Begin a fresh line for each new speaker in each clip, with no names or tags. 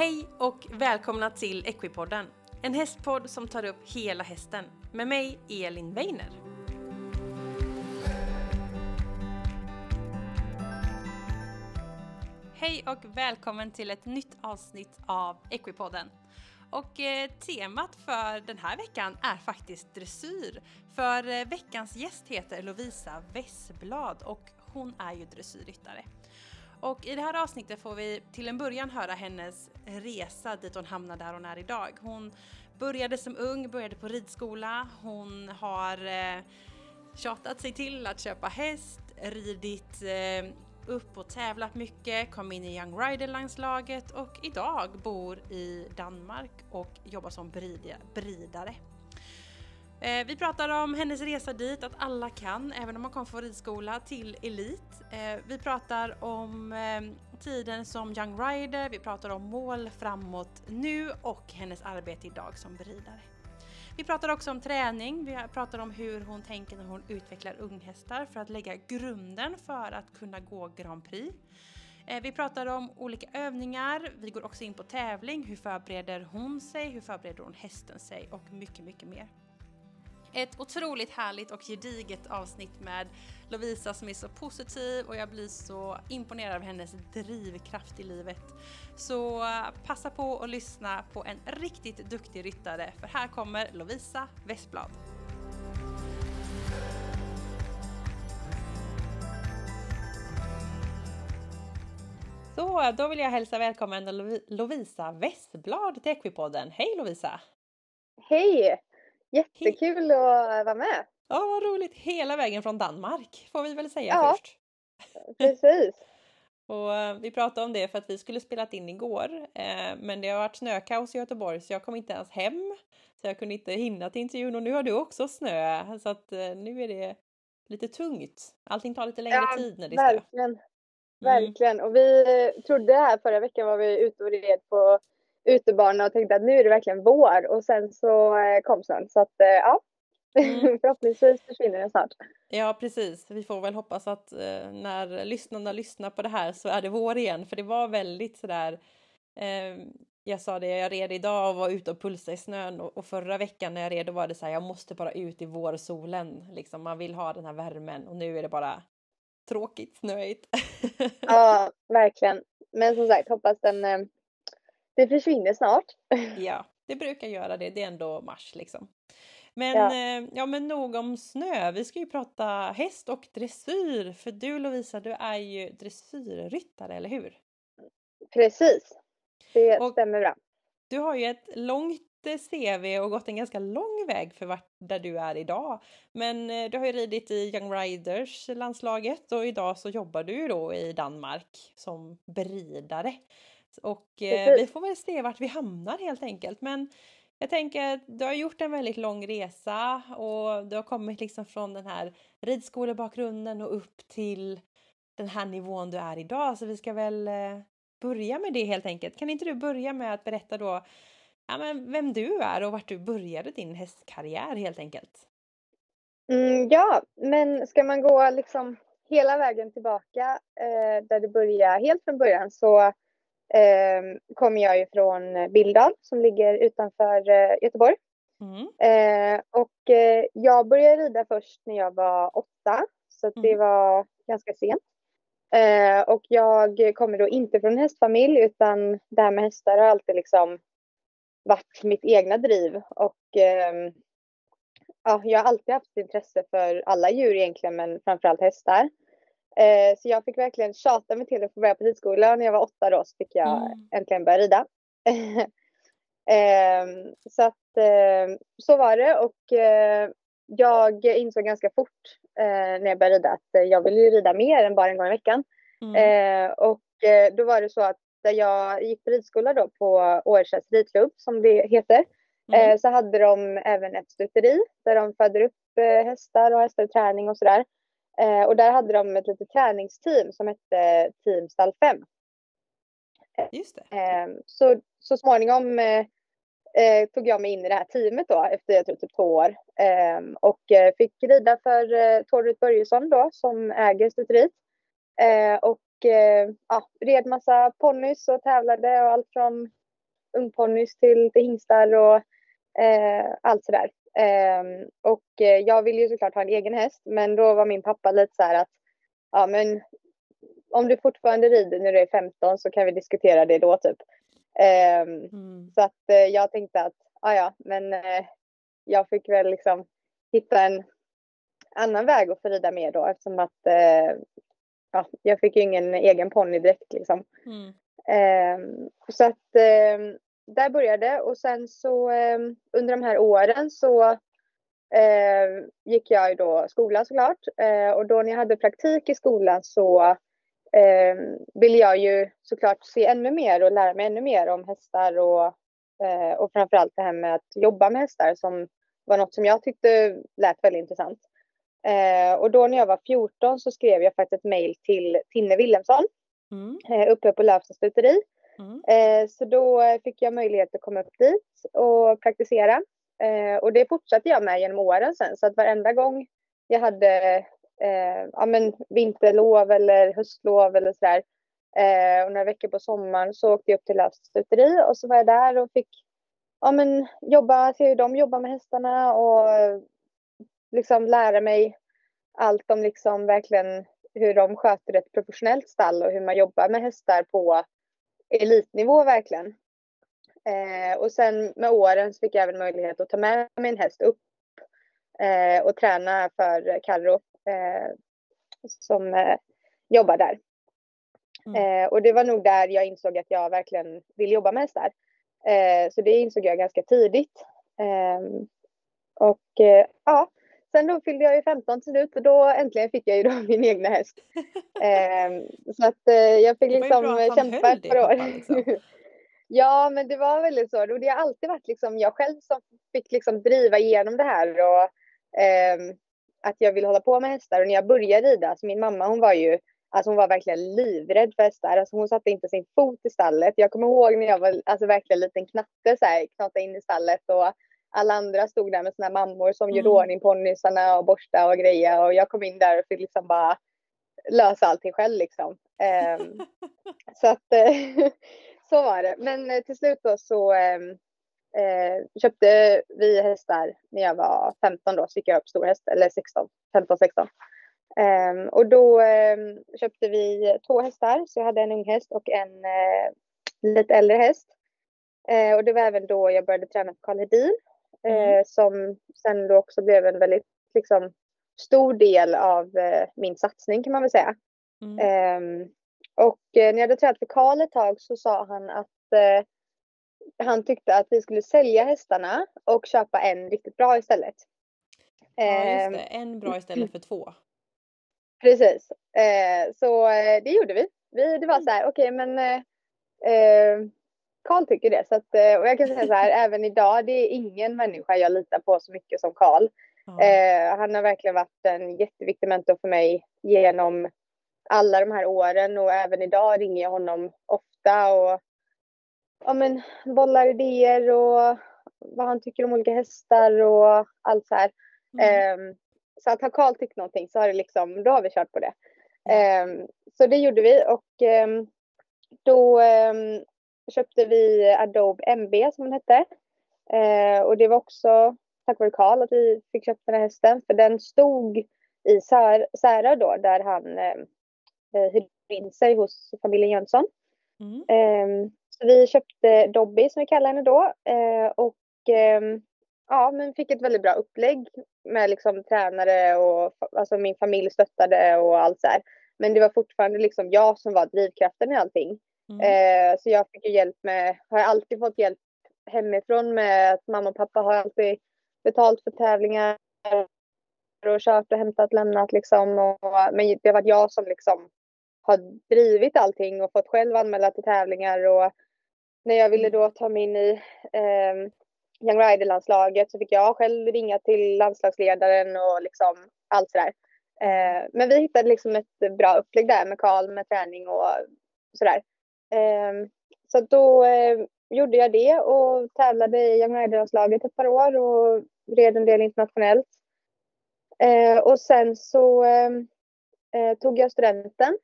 Hej och välkomna till Equipodden, en hästpodd som tar upp hela hästen med mig Elin Weiner. Hej och välkommen till ett nytt avsnitt av Equipodden. Och eh, temat för den här veckan är faktiskt dressyr. För eh, veckans gäst heter Lovisa Wessblad och hon är ju dressyrryttare. Och i det här avsnittet får vi till en början höra hennes resa dit hon hamnar där hon är idag. Hon började som ung, började på ridskola, hon har eh, tjatat sig till att köpa häst, ridit eh, upp och tävlat mycket, kom in i Young Rider-landslaget och idag bor i Danmark och jobbar som bridare. Eh, vi pratar om hennes resa dit, att alla kan, även om man kom från ridskola till elit. Eh, vi pratar om eh, tiden som Young Rider, vi pratar om mål framåt nu och hennes arbete idag som beridare. Vi pratar också om träning, vi pratar om hur hon tänker när hon utvecklar unghästar för att lägga grunden för att kunna gå Grand Prix. Eh, vi pratar om olika övningar, vi går också in på tävling, hur förbereder hon sig, hur förbereder hon hästen sig och mycket, mycket mer. Ett otroligt härligt och gediget avsnitt med Lovisa som är så positiv och jag blir så imponerad av hennes drivkraft i livet. Så passa på att lyssna på en riktigt duktig ryttare för här kommer Lovisa Westblad. Så, då vill jag hälsa välkommen Lovisa Westblad till Equipodden. Hej Lovisa!
Hej! Jättekul att vara med.
Ja, vad roligt. Hela vägen från Danmark får vi väl säga ja, först.
Precis.
och eh, vi pratade om det för att vi skulle spelat in igår, eh, men det har varit snökaos i Göteborg så jag kom inte ens hem. Så jag kunde inte hinna till intervjun och nu har du också snö så att eh, nu är det lite tungt. Allting tar lite längre ja, tid när det är
snö. Verkligen. Mm. Verkligen. Och vi trodde här förra veckan var vi ute och red på utebana och tänkte att nu är det verkligen vår och sen så eh, kom snön. Så att eh, ja, mm. förhoppningsvis försvinner den snart.
Ja precis, vi får väl hoppas att eh, när lyssnarna lyssnar på det här så är det vår igen för det var väldigt sådär eh, jag sa det, jag red idag och var ute och pulsade i snön och, och förra veckan när jag red då var det så här, jag måste bara ut i vårsolen. Liksom, man vill ha den här värmen och nu är det bara tråkigt snöigt.
ja, verkligen. Men som sagt, hoppas den det försvinner snart.
Ja, det brukar göra det. Det är ändå mars liksom. Men ja. Eh, ja, men nog om snö. Vi ska ju prata häst och dressyr. För du Lovisa, du är ju dressyrryttare, eller hur?
Precis, det och stämmer bra.
Du har ju ett långt eh, CV och gått en ganska lång väg för vart där du är idag. Men eh, du har ju ridit i Young Riders landslaget och idag så jobbar du ju då i Danmark som beridare. Och eh, vi får väl se vart vi hamnar helt enkelt. Men jag tänker att du har gjort en väldigt lång resa och du har kommit liksom från den här ridskolebakgrunden och upp till den här nivån du är idag. Så vi ska väl eh, börja med det helt enkelt. Kan inte du börja med att berätta då ja, men vem du är och vart du började din hästkarriär helt enkelt?
Mm, ja, men ska man gå liksom hela vägen tillbaka eh, där det började helt från början så kommer jag ju från Bildal som ligger utanför eh, Göteborg. Mm. Eh, och eh, jag började rida först när jag var åtta, så mm. det var ganska sent. Eh, och jag kommer då inte från hästfamilj utan det här med hästar har alltid liksom varit mitt egna driv och ehm, ja, jag har alltid haft intresse för alla djur egentligen men framförallt hästar. Eh, så jag fick verkligen tjata mig till att få börja på ridskola. När jag var åtta då så fick jag mm. äntligen börja rida. eh, så att eh, så var det och eh, jag insåg ganska fort eh, när jag började rida att jag ville rida mer än bara en gång i veckan. Mm. Eh, och då var det så att där jag gick på ridskola då på Årsäs ridklubb som det heter. Mm. så hade de även ett stuteri där de föder upp hästar och hästar i träning och sådär. Eh, och där hade de ett litet träningsteam som hette Team Stall 5.
Just det.
Eh, så, så småningom eh, eh, tog jag mig in i det här teamet då efter jag tror typ två år. Ehm, och eh, fick rida för eh, Tord Börjesson då som äger stuteriet. Eh, och ja, red massa ponnys och tävlade och allt från ungponnys till, till hingstar och allt sådär. Eh, och jag ville ju såklart ha en egen häst men då var min pappa lite så här att ja men om du fortfarande rider när du är 15 så kan vi diskutera det då typ. Eh, mm. Så att eh, jag tänkte att ja ja men eh, jag fick väl liksom hitta en annan väg att få rida mer då eftersom att eh, ja, jag fick ju ingen egen ponny direkt liksom. Mm. Ehm, så att ehm, där började och sen så ehm, under de här åren så gick jag då skolan såklart eh, och då när jag hade praktik i skolan så ville jag ju såklart se ännu mer och lära mig ännu mer om hästar och, eh, och framförallt det här med att jobba med hästar som var något som jag tyckte lät väldigt intressant. Eh, och då när jag var 14 så skrev jag faktiskt ett mejl till Tinne Wilhelmsson mm. uppe på Lövsta stuteri. Mm. Eh, så då fick jag möjlighet att komma upp dit och praktisera. Eh, och det fortsatte jag med genom åren sen så att varenda gång jag hade eh, ja, men vinterlov eller höstlov eller sådär eh, och några veckor på sommaren så åkte jag upp till Lövsta och så var jag där och fick ja, men, jobba, se hur de jobbar med hästarna och liksom lära mig allt om liksom verkligen hur de sköter ett professionellt stall och hur man jobbar med hästar på elitnivå verkligen. Eh, och sen med åren så fick jag även möjlighet att ta med min häst upp eh, och träna för Carro eh, som eh, jobbar där. Mm. Eh, och det var nog där jag insåg att jag verkligen vill jobba med hästar. Eh, så det insåg jag ganska tidigt. Och ja, Sen då fyllde jag ju 15 till slut och då äntligen fick jag ju då min egna häst. eh, så att eh, jag fick liksom kämpa ett par år. Liksom. ja, men det var väldigt så. Det har alltid varit liksom jag själv som fick liksom driva igenom det här och eh, att jag vill hålla på med hästar. Och när jag började rida, alltså min mamma hon var ju Alltså hon var verkligen livrädd för hästar. Alltså hon satte inte sin fot i stallet. Jag kommer ihåg när jag var alltså verkligen liten knatte så här, knata in i stallet och alla andra stod där med sina mammor som mm. gjorde ordning ponnysarna och borsta och greja och jag kom in där och fick liksom bara lösa allting själv liksom. Um, så att eh, så var det. Men eh, till slut då så um, uh, köpte vi hästar när jag var 15 då, så fick jag upp stor häst, eller 16, 15, 16. Um, och då köpte vi två hästar, så jag hade en ung häst och en uh, lite äldre häst. Uh, och det var även då jag började träna för Karl Hedin. Eh, som sen då också blev en väldigt liksom, stor del av eh, min satsning kan man väl säga. Mm. Ehm, eh, och när jag hade tränat för Karl ett tag så sa han att eh, han tyckte att vi skulle sälja hästarna och köpa en riktigt bra istället.
Ja, just ehm, det. En bra istället för två.
Precis. Eh, så eh, det gjorde vi. vi det var mm. så här, okej okay, men Karl tycker det. Så att, eh, och jag kan säga så här, även idag, det är ingen människa jag litar på så mycket som Karl. Mm. Eh, han har verkligen varit en jätteviktig mentor för mig genom alla de här åren och även idag ringer jag honom ofta och ja, men, bollar idéer och vad han tycker om olika hästar och allt så här. Mm. Eh, så att har Karl tyckt någonting så har det liksom, då har vi kört på det. Eh, så det gjorde vi och ehm, då ehm, köpte vi Adobe MB som den hette. Eh, och det var också tack vare Karl att vi fick köpa den här hästen. För den stod i Särö då där han eh, eh, hyrde in sig hos familjen Jönsson. Mm. Eh, så vi köpte Dobby som vi kallar henne då. Eh, och ehm, ja, men fick ett väldigt bra upplägg med liksom tränare och alltså min familj stöttade och allt så här. Men det var fortfarande liksom jag som var drivkraften i allting. Mm. Eh, så jag fick hjälp med, har alltid fått hjälp hemifrån med att mamma och pappa har alltid betalt för tävlingar och kört och hämtat, lämnat liksom. Och, men det har varit jag som liksom har drivit allting och fått själv anmäla till tävlingar och när jag ville då ta mig in i eh, Young Rider-landslaget så fick jag själv ringa till landslagsledaren och liksom allt sådär. Eh, men vi hittade liksom ett bra upplägg där med Karl med träning och sådär. Ehm, så då eh, gjorde jag det och tävlade i Young Rider-landslaget ett par år och red en del internationellt. Eh, och sen så ehm, eh, tog jag studenten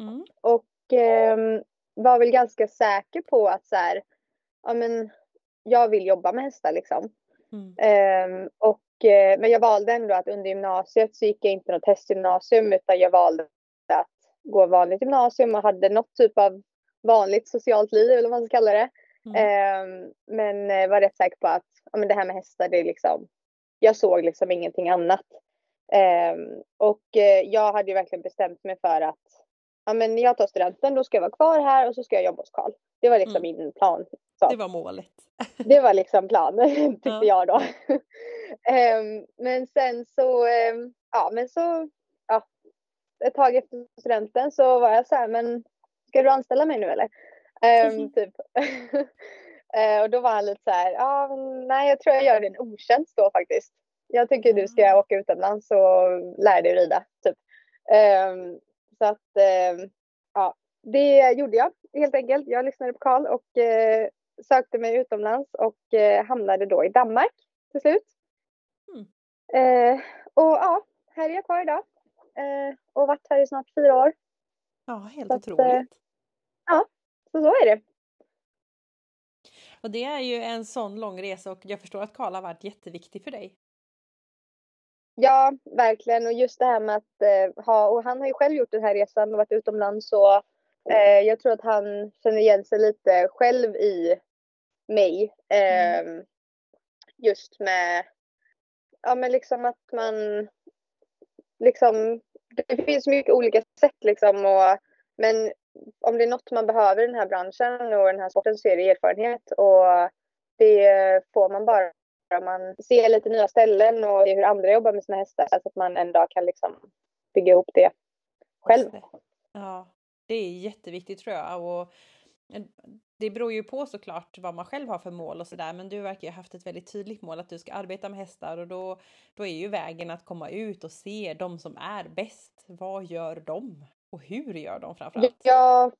mm. och ehm, var väl ganska säker på att så här, ja men jag vill jobba med hästar liksom.
Mm.
Och, men jag valde ändå att under gymnasiet så gick jag inte något hästgymnasium utan jag valde att gå vanligt gymnasium och hade något typ av vanligt socialt liv eller vad man ska kalla det.
Mm.
Ehm, men eh, var rätt säker på att ja, men det här med hästar, det är liksom, jag såg liksom ingenting annat. Ehm, och eh, jag hade ju verkligen bestämt mig för att ja, men när jag tar studenten då ska jag vara kvar här och så ska jag jobba hos Karl. Det var liksom
Mm.
min plan. Så.
Det var målet.
Det var liksom planen tyckte
Ja.
jag då. Ehm, men sen så, ehm, ja men så, ja, ett tag efter studenten så var jag så här, men ska du anställa mig nu eller? Ehm, typ. Eh, och då var han lite så här, men nej jag tror jag gör dig en otjänst då faktiskt. Jag tycker du ska
Mm.
åka utomlands och lära dig rida typ. Ehm, så att, ehm, ja, det gjorde jag helt enkelt. Jag lyssnade på Karl och eh, sökte mig utomlands och eh, hamnade då i Danmark till slut.
Mm.
Och ja, här är jag kvar idag. Och varit här i snart fyra år.
Ja, helt
Så att,
otroligt.
Så så är det.
Och det är ju en sån lång resa och jag förstår att Karl har varit jätteviktig för dig.
Ja, verkligen. Och just det här med att eh, ha, och han har ju själv gjort den här resan och varit utomlands så eh, jag tror att han känner igen sig lite själv i mig. Eh, Just med, ja men liksom att man, liksom, det finns mycket olika sätt liksom och, men om det är något man behöver i den här branschen och den här sporten så är det erfarenhet och det får man bara om man ser lite nya ställen och hur andra jobbar med sina hästar så att man en dag kan liksom bygga ihop det själv.
Ja, det är jätteviktigt tror jag. Och det beror ju på såklart vad man själv har för mål och sådär. Men du verkar ju ha haft ett väldigt tydligt mål att du ska arbeta med hästar och då, då är ju vägen att komma ut och se de som är bäst. Vad gör de? Och hur gör de framförallt?
Ja,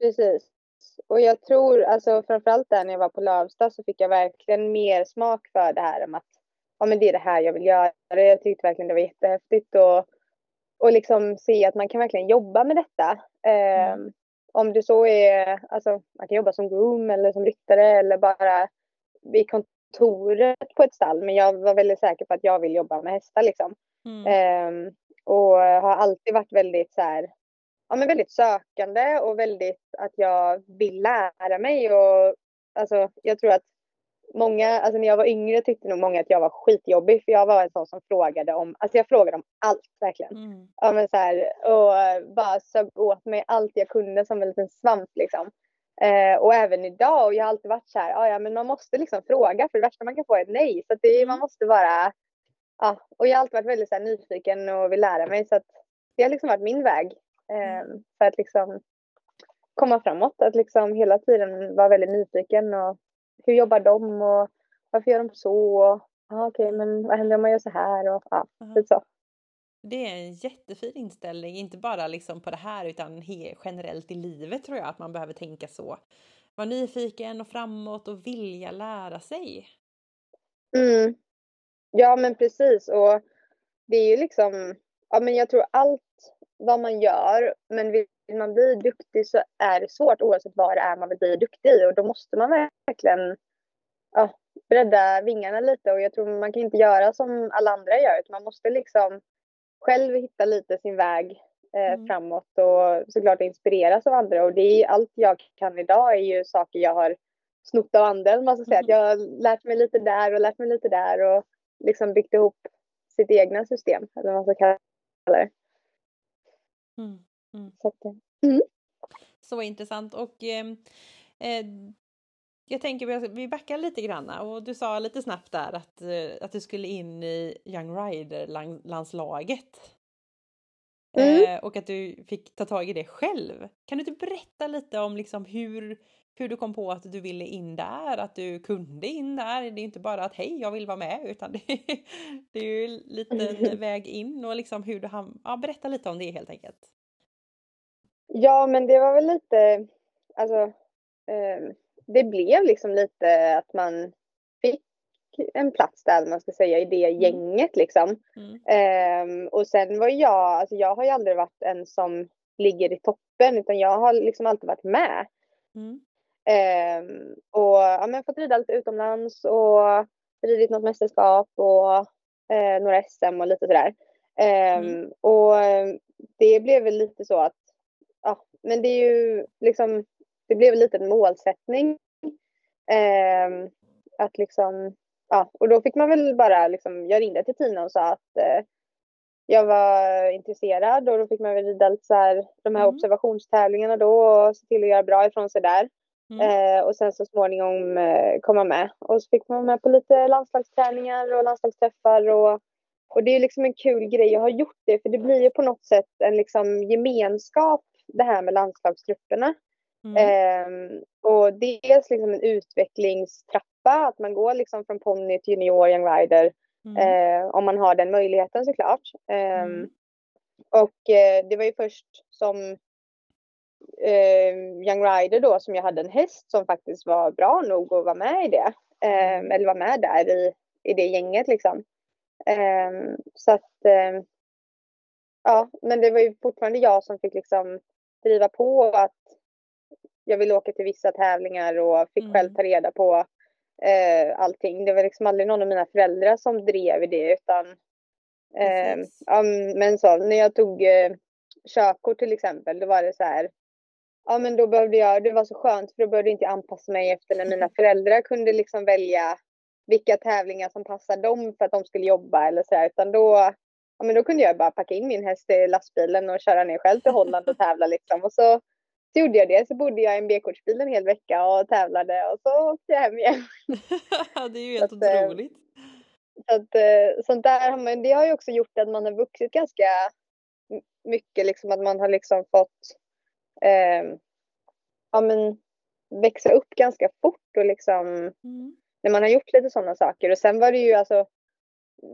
precis. Och jag tror, alltså framförallt där när jag var på Lövsta så fick jag verkligen mer smak för det här om att ja men det är det här jag vill göra. Jag tyckte verkligen det var jättehäftigt och, och liksom se att man kan verkligen jobba med detta. Eh,
Mm.
Om det så är, alltså man kan jobba som groom eller som ryttare eller bara vid kontoret på ett stall. Men jag var väldigt säker på att jag vill jobba med hästar liksom.
Mm.
Ehm, och har alltid varit väldigt så här, ja men väldigt sökande och väldigt att jag vill lära mig och alltså jag tror att många, alltså när jag var yngre tyckte nog många att jag var skitjobbig för jag var en sån som frågade om, alltså jag frågade om allt verkligen.
Mm.
Ja men så här, och bara sög åt mig allt jag kunde som en liten svamp liksom. Eh, och även idag, och jag har alltid varit så här, ja, men man måste liksom fråga för det värsta man kan få är ett nej. Så det,
Mm.
man måste bara, ja, och jag har alltid varit väldigt så här, nyfiken och vill lära mig så att det har liksom varit min väg. Eh, för att liksom komma framåt, att liksom hela tiden vara väldigt nyfiken och hur jobbar de och varför gör de så och ja, okej men vad händer om man gör så här och ja,
Aha.
lite så.
Det är en jättefin inställning, inte bara liksom på det här utan generellt i livet tror jag att man behöver tänka så. Vara nyfiken och framåt och vilja lära sig.
Mm. Ja men precis. Och det är ju liksom, ja men jag tror allt vad man gör, men vill man bli duktig så är det svårt oavsett vad det är man vill bli duktig i. Och då måste man verkligen ja, bredda vingarna lite. Och jag tror man kan inte göra som alla andra gör utan man måste liksom själv hitta lite sin väg eh,
Mm.
framåt och såklart inspireras av andra. Och det är allt jag kan idag är ju saker jag har snott av andra. Man ska säga. Att jag har lärt mig lite där och lärt mig lite där och liksom byggt ihop sitt egna system eller vad man ska kalla det.
Mm. Mm.
Så att, eh,
Så intressant och eh, eh, jag tänker vi- vi backar lite granna och du sa lite snabbt där att, eh, att du skulle in i Young Rider-landslaget.
Mm.
Eh, och att du fick ta tag i det själv. Kan du inte berätta lite om liksom hur, hur du kom på att du ville in där, att du kunde in där? Det är inte bara att hej, jag vill vara med, utan det, det är ju en liten väg in och liksom hur du ham- ja, berätta lite om det helt enkelt.
Ja, men det var väl lite, alltså, eh, det blev liksom lite att man fick en plats där, man ska säga, i det gänget liksom.
Mm.
Ehm, och sen var jag, alltså jag har ju aldrig varit en som ligger i toppen, utan jag har liksom alltid varit med.
Mm.
Ehm, och ja, men fått rida lite utomlands och ridit något mästerskap och eh, några SM och lite sådär. Ehm, mm. Och det blev väl lite så att, ja, men det är ju liksom, det blev lite en målsättning. Ehm, att liksom, ja, och då fick man väl bara liksom, jag ringde till Tina och sa att eh, jag var intresserad och då fick man väl rida lite så här, de här mm. observationstävlingarna då och se till att göra bra ifrån sig där. Mm. Eh, och sen så småningom eh, komma med. Och så fick man med på lite landslagsträningar och landslagsträffar och, och det är liksom en kul grej att ha gjort det för det blir ju på något sätt en liksom gemenskap det här med landslagstrupperna. Mm. Eh, och dels liksom en utvecklingstrappa, att man går liksom från ponny till junior, young rider Mm. Eh, om man har den möjligheten såklart. Eh, mm. Och eh, det var ju först som eh, Young Rider då som jag hade en häst som faktiskt var bra nog att vara med i det. Ehm, eller vara med där i, i det gänget liksom. Ehm, så att ehm, ja, men det var ju fortfarande jag som fick liksom driva på att jag ville åka till vissa tävlingar och fick mm. själv ta reda på eh, allting. Det var liksom aldrig någon av mina föräldrar som drev i det utan eh, ja, men så när jag tog eh, körkort till exempel då var det så här ja men då behövde jag, det var så skönt för då behövde inte jag anpassa mig efter när mina föräldrar kunde liksom välja vilka tävlingar som passade dem för att de skulle jobba eller så här, utan då, ja men då kunde jag bara packa in min häst i lastbilen och köra ner själv till Holland och tävla liksom och så så gjorde jag det. Så bodde jag i en B-kortsbil en hel vecka och tävlade och så åkte jag hem igen.
det är ju helt så att, eh, otroligt.
Så att, eh, sånt där har man, det har ju också gjort att man har vuxit ganska mycket, liksom att man har liksom fått eh, ja, men, växa upp ganska fort och liksom mm. när man har gjort lite sådana saker. Och sen var det ju alltså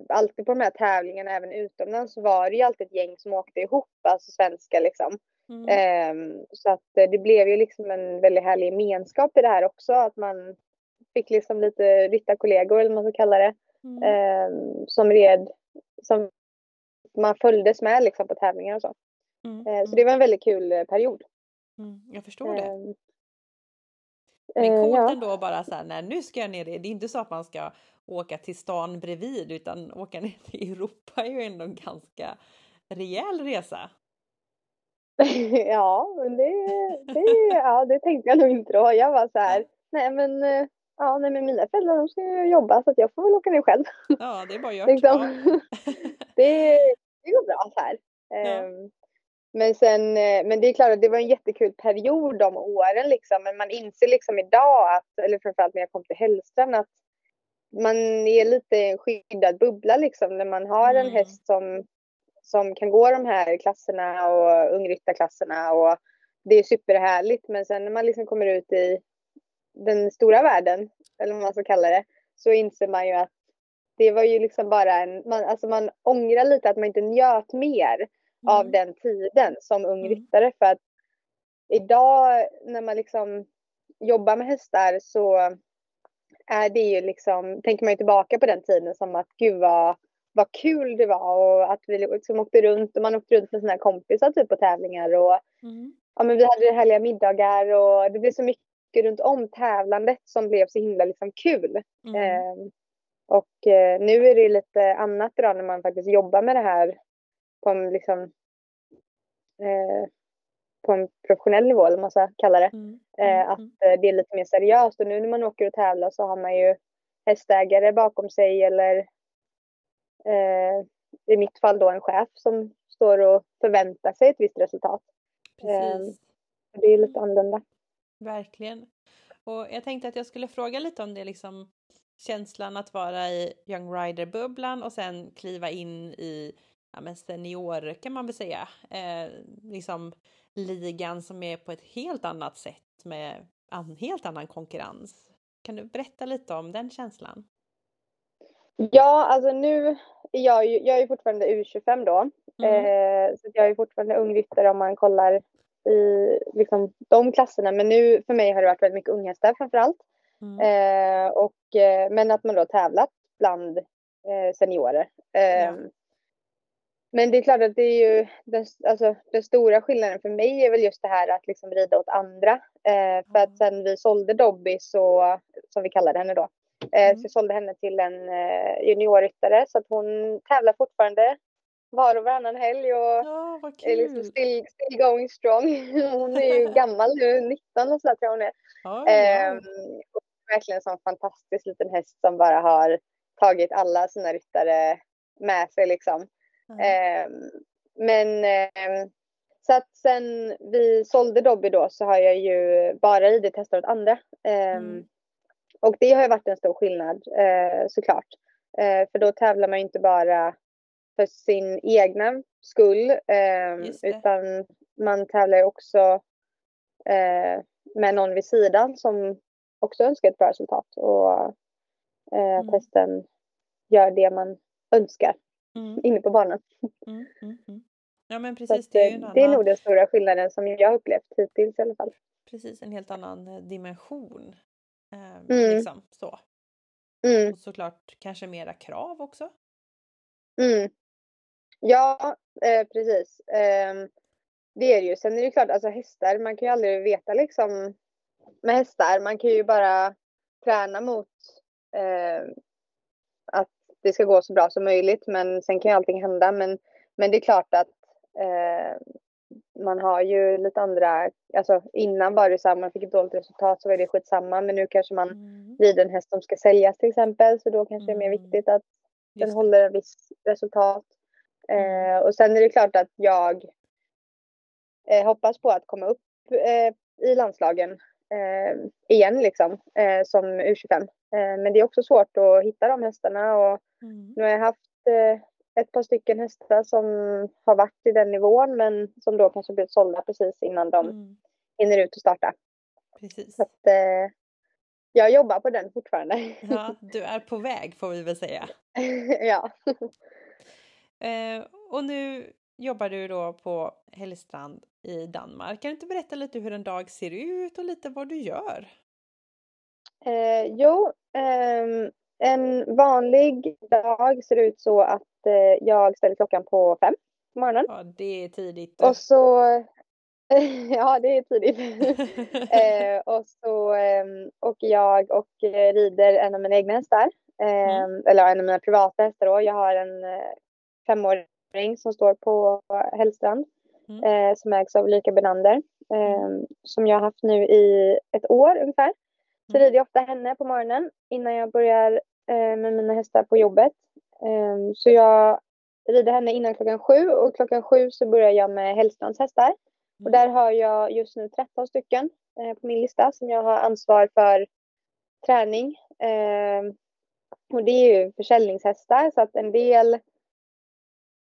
alltid på de här tävlingarna, även utomlands, så var det ju alltid ett gäng som åkte ihop, alltså svenska liksom. Mm. Eh, så att eh, det blev ju liksom en väldigt härlig gemenskap i det här också, att man fick liksom lite ryttarkollegor eller vad man ska kalla det, mm. eh, som red, som man följdes med liksom på tävlingar och så. Mm. Eh, så det var en väldigt kul eh, period.
Mm, jag förstår det. Ehm, Men coolt ja. ändå bara så här, nej nu ska jag ner det. Det är inte så att man ska åka till stan bredvid utan åka ner till Europa är ju ändå en ganska rejäl resa.
ja, men det, det, ja, det tänkte jag nog inte då. Jag var så här, nej men, eh, ja, nej men mina föräldrar de ska ju jobba så att jag får väl åka ner själv.
Ja, det är bara gjort. liksom.
det, det går bra så här. Ja. Um, men sen, eh, men det är klart att det var en jättekul period de åren liksom. Men man inser liksom idag att, eller framförallt när jag kom till Hellstrand att man är lite en skyddad bubbla liksom när man har en mm. häst som som kan gå de här klasserna och ungryttarklasserna och det är superhärligt. Men sen när man liksom kommer ut i den stora världen, eller vad man ska kalla det, så inser man ju att det var ju liksom bara en, man, alltså man ångrar lite att man inte njöt mer mm. av den tiden som ung mm. ryttare för att idag när man liksom jobbar med hästar så är det ju liksom, tänker man ju tillbaka på den tiden som att gud vad vad kul det var och att vi liksom åkte runt och man åkte runt med sina kompisar typ på tävlingar och mm. ja, men vi hade härliga middagar och det blev så mycket runt om tävlandet som blev så himla liksom kul. Mm. Eh, och eh, nu är det lite annat då när man faktiskt jobbar med det här på en liksom eh, på en professionell nivå eller vad man ska kalla det. Mm. Eh, mm. att eh, det är lite mer seriöst och nu när man åker och tävlar så har man ju hästägare bakom sig eller eh, i mitt fall då en chef som står och förväntar sig ett visst resultat. Eh, det är lite annorlunda.
Verkligen. Och jag tänkte att jag skulle fråga lite om det liksom känslan att vara i Young Rider-bubblan och sen kliva in i ja, men senior kan man väl säga. Eh, liksom ligan som är på ett helt annat sätt med en helt annan konkurrens. Kan du berätta lite om den känslan?
Ja, alltså nu är jag ju, jag är fortfarande U25 då. Mm. Eh, så jag är fortfarande ung ryttare om man kollar i liksom, de klasserna. Men nu för mig har det varit väldigt mycket unghästar framförallt. Mm. Eh, och, eh, men att man då tävlat bland eh, seniorer. Ja. Men det är klart att det är ju den, alltså, den stora skillnaden för mig är väl just det här att liksom rida åt andra. Eh, för att sen vi sålde Dobby så, som vi kallade henne då, eh, mm. så sålde henne till en eh, juniorryttare så att hon tävlar fortfarande var och varannan helg och
oh,
är liksom still, still going strong. Hon är ju gammal nu, 19 och sådär tror jag hon är. Oh, eh, och verkligen en sån fantastisk liten häst som bara har tagit alla sina ryttare med sig liksom. Mm. Men eh, så att sen vi sålde Dobby då så har jag ju bara ridit hästar åt andra. Ehm, mm. Och det har ju varit en stor skillnad eh, såklart. Eh, för då tävlar man ju inte bara för sin egna skull utan man tävlar ju också eh, med någon vid sidan som också önskar ett bra resultat och eh, mm. testen gör det man önskar mm. inne på banan.
Mm, mm, mm. ja men precis,
det är annan... Det är nog den stora skillnaden som jag har upplevt hittills i alla fall.
Precis, en helt annan eh, dimension. Eh, liksom så. Och såklart kanske mera krav också.
Mm. Ja, eh, precis. Eh, det är det ju. Sen är det klart, alltså hästar, man kan ju aldrig veta liksom med hästar. Man kan ju bara träna mot eh, att det ska gå så bra som möjligt. Men sen kan ju allting hända. Men, men det är klart att eh, man har ju lite andra, alltså innan var det så här, man fick ett dåligt resultat så var det skitsamma. Men nu kanske man mm. rider en häst som ska säljas till exempel. Så då kanske mm. det är mer mm. viktigt att Just den håller en viss resultat. Eh, och sen är det klart att jag eh, hoppas på att komma upp eh, i landslagen igen liksom eh, som U25. Eh, men det är också svårt att hitta de hästarna och mm. nu har jag haft ett par stycken hästar som har varit i den nivån men som då kanske blivit sålda precis innan de mm. hinner ut och starta.
Precis.
Så att, jag jobbar på den fortfarande.
Ja, du är på väg får vi väl säga.
ja.
Eh, och nu jobbar du då på Hellstrand i Danmark. Kan du inte berätta lite hur en dag ser ut och lite vad du gör?
Eh, jo, eh, en vanlig dag ser ut så att eh, jag ställer klockan på fem på morgonen.
Ja, det är tidigt.
Och så ja, det är tidigt. eh, och så eh, åker jag och rider en av mina egna hästar. Eh, mm. Eller en av mina privata hästar då. Jag har en eh, femåring som står på Hällstrand mm. eh, som ägs av Ulrika Benander eh, som jag har haft nu i ett år ungefär. Så mm. rider jag ofta henne på morgonen innan jag börjar eh, med mina hästar på jobbet. Ehm, så jag rider henne innan klockan sju och klockan sju så börjar jag med Hellstrands hästar. Mm. Och där har jag just nu 13 stycken eh, på min lista som jag har ansvar för träning. Ehm, och det är ju försäljningshästar så att en del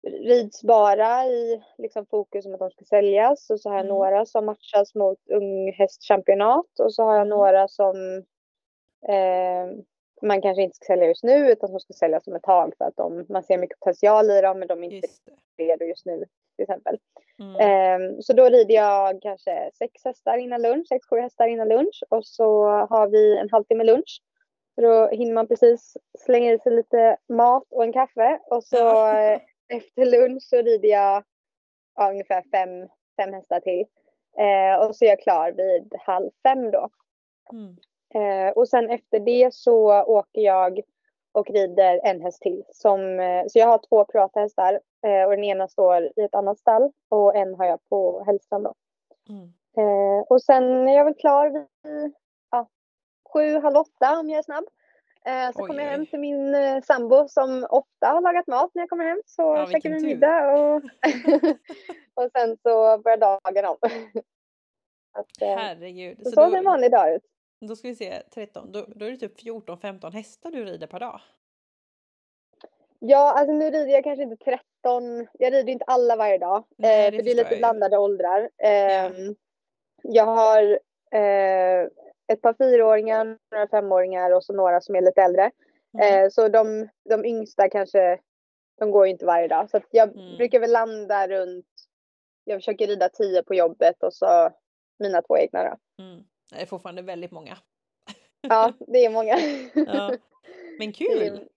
rids bara i liksom, fokus om att de ska säljas och så har jag mm. några som matchas mot unghästchampionat och så har jag mm. några som eh, man kanske inte ska sälja just nu utan som ska säljas om ett tag för att de, man ser mycket potential i dem men de är inte redo just nu till exempel. Mm. Eh, så då rider jag kanske sex hästar innan lunch, sex, sju hästar innan lunch och så har vi en halvtimme lunch. Så då hinner man precis slänga i sig lite mat och en kaffe och så eh, efter lunch så rider jag ja, ungefär fem, fem hästar till. Eh, och så är jag klar vid halv fem då. Mm. Eh, och sen efter det så åker jag och rider en häst till. Som, eh, så jag har två privata hästar eh, och den ena står i ett annat stall och en har jag på Hälsan då. Mm. Eh, och sen är jag väl klar vid ja, sju, halv åtta om jag är snabb. Eh, så oj, kommer jag hem till min eh, sambo som ofta har lagat mat när jag kommer hem. Så ja, käkar vi middag och, och sen så börjar dagen om.
Att, eh, Herregud.
Så, så, så ser en vanlig dag ut.
Då ska vi se 13, då, då är det typ 14-15 hästar du rider per dag?
Ja, alltså nu rider jag kanske inte 13, jag rider inte alla varje dag. Nej, det för det är lite blandade åldrar. Ja. Ehm, jag har eh, ett par fyraåringar, några femåringar och så några som är lite äldre. Mm. Eh, så de, de yngsta kanske, de går ju inte varje dag. Så jag mm. brukar väl landa runt, jag försöker rida tio på jobbet och så mina två egna då.
Mm. Det är fortfarande väldigt många.
Ja, det är många.
ja. Men kul!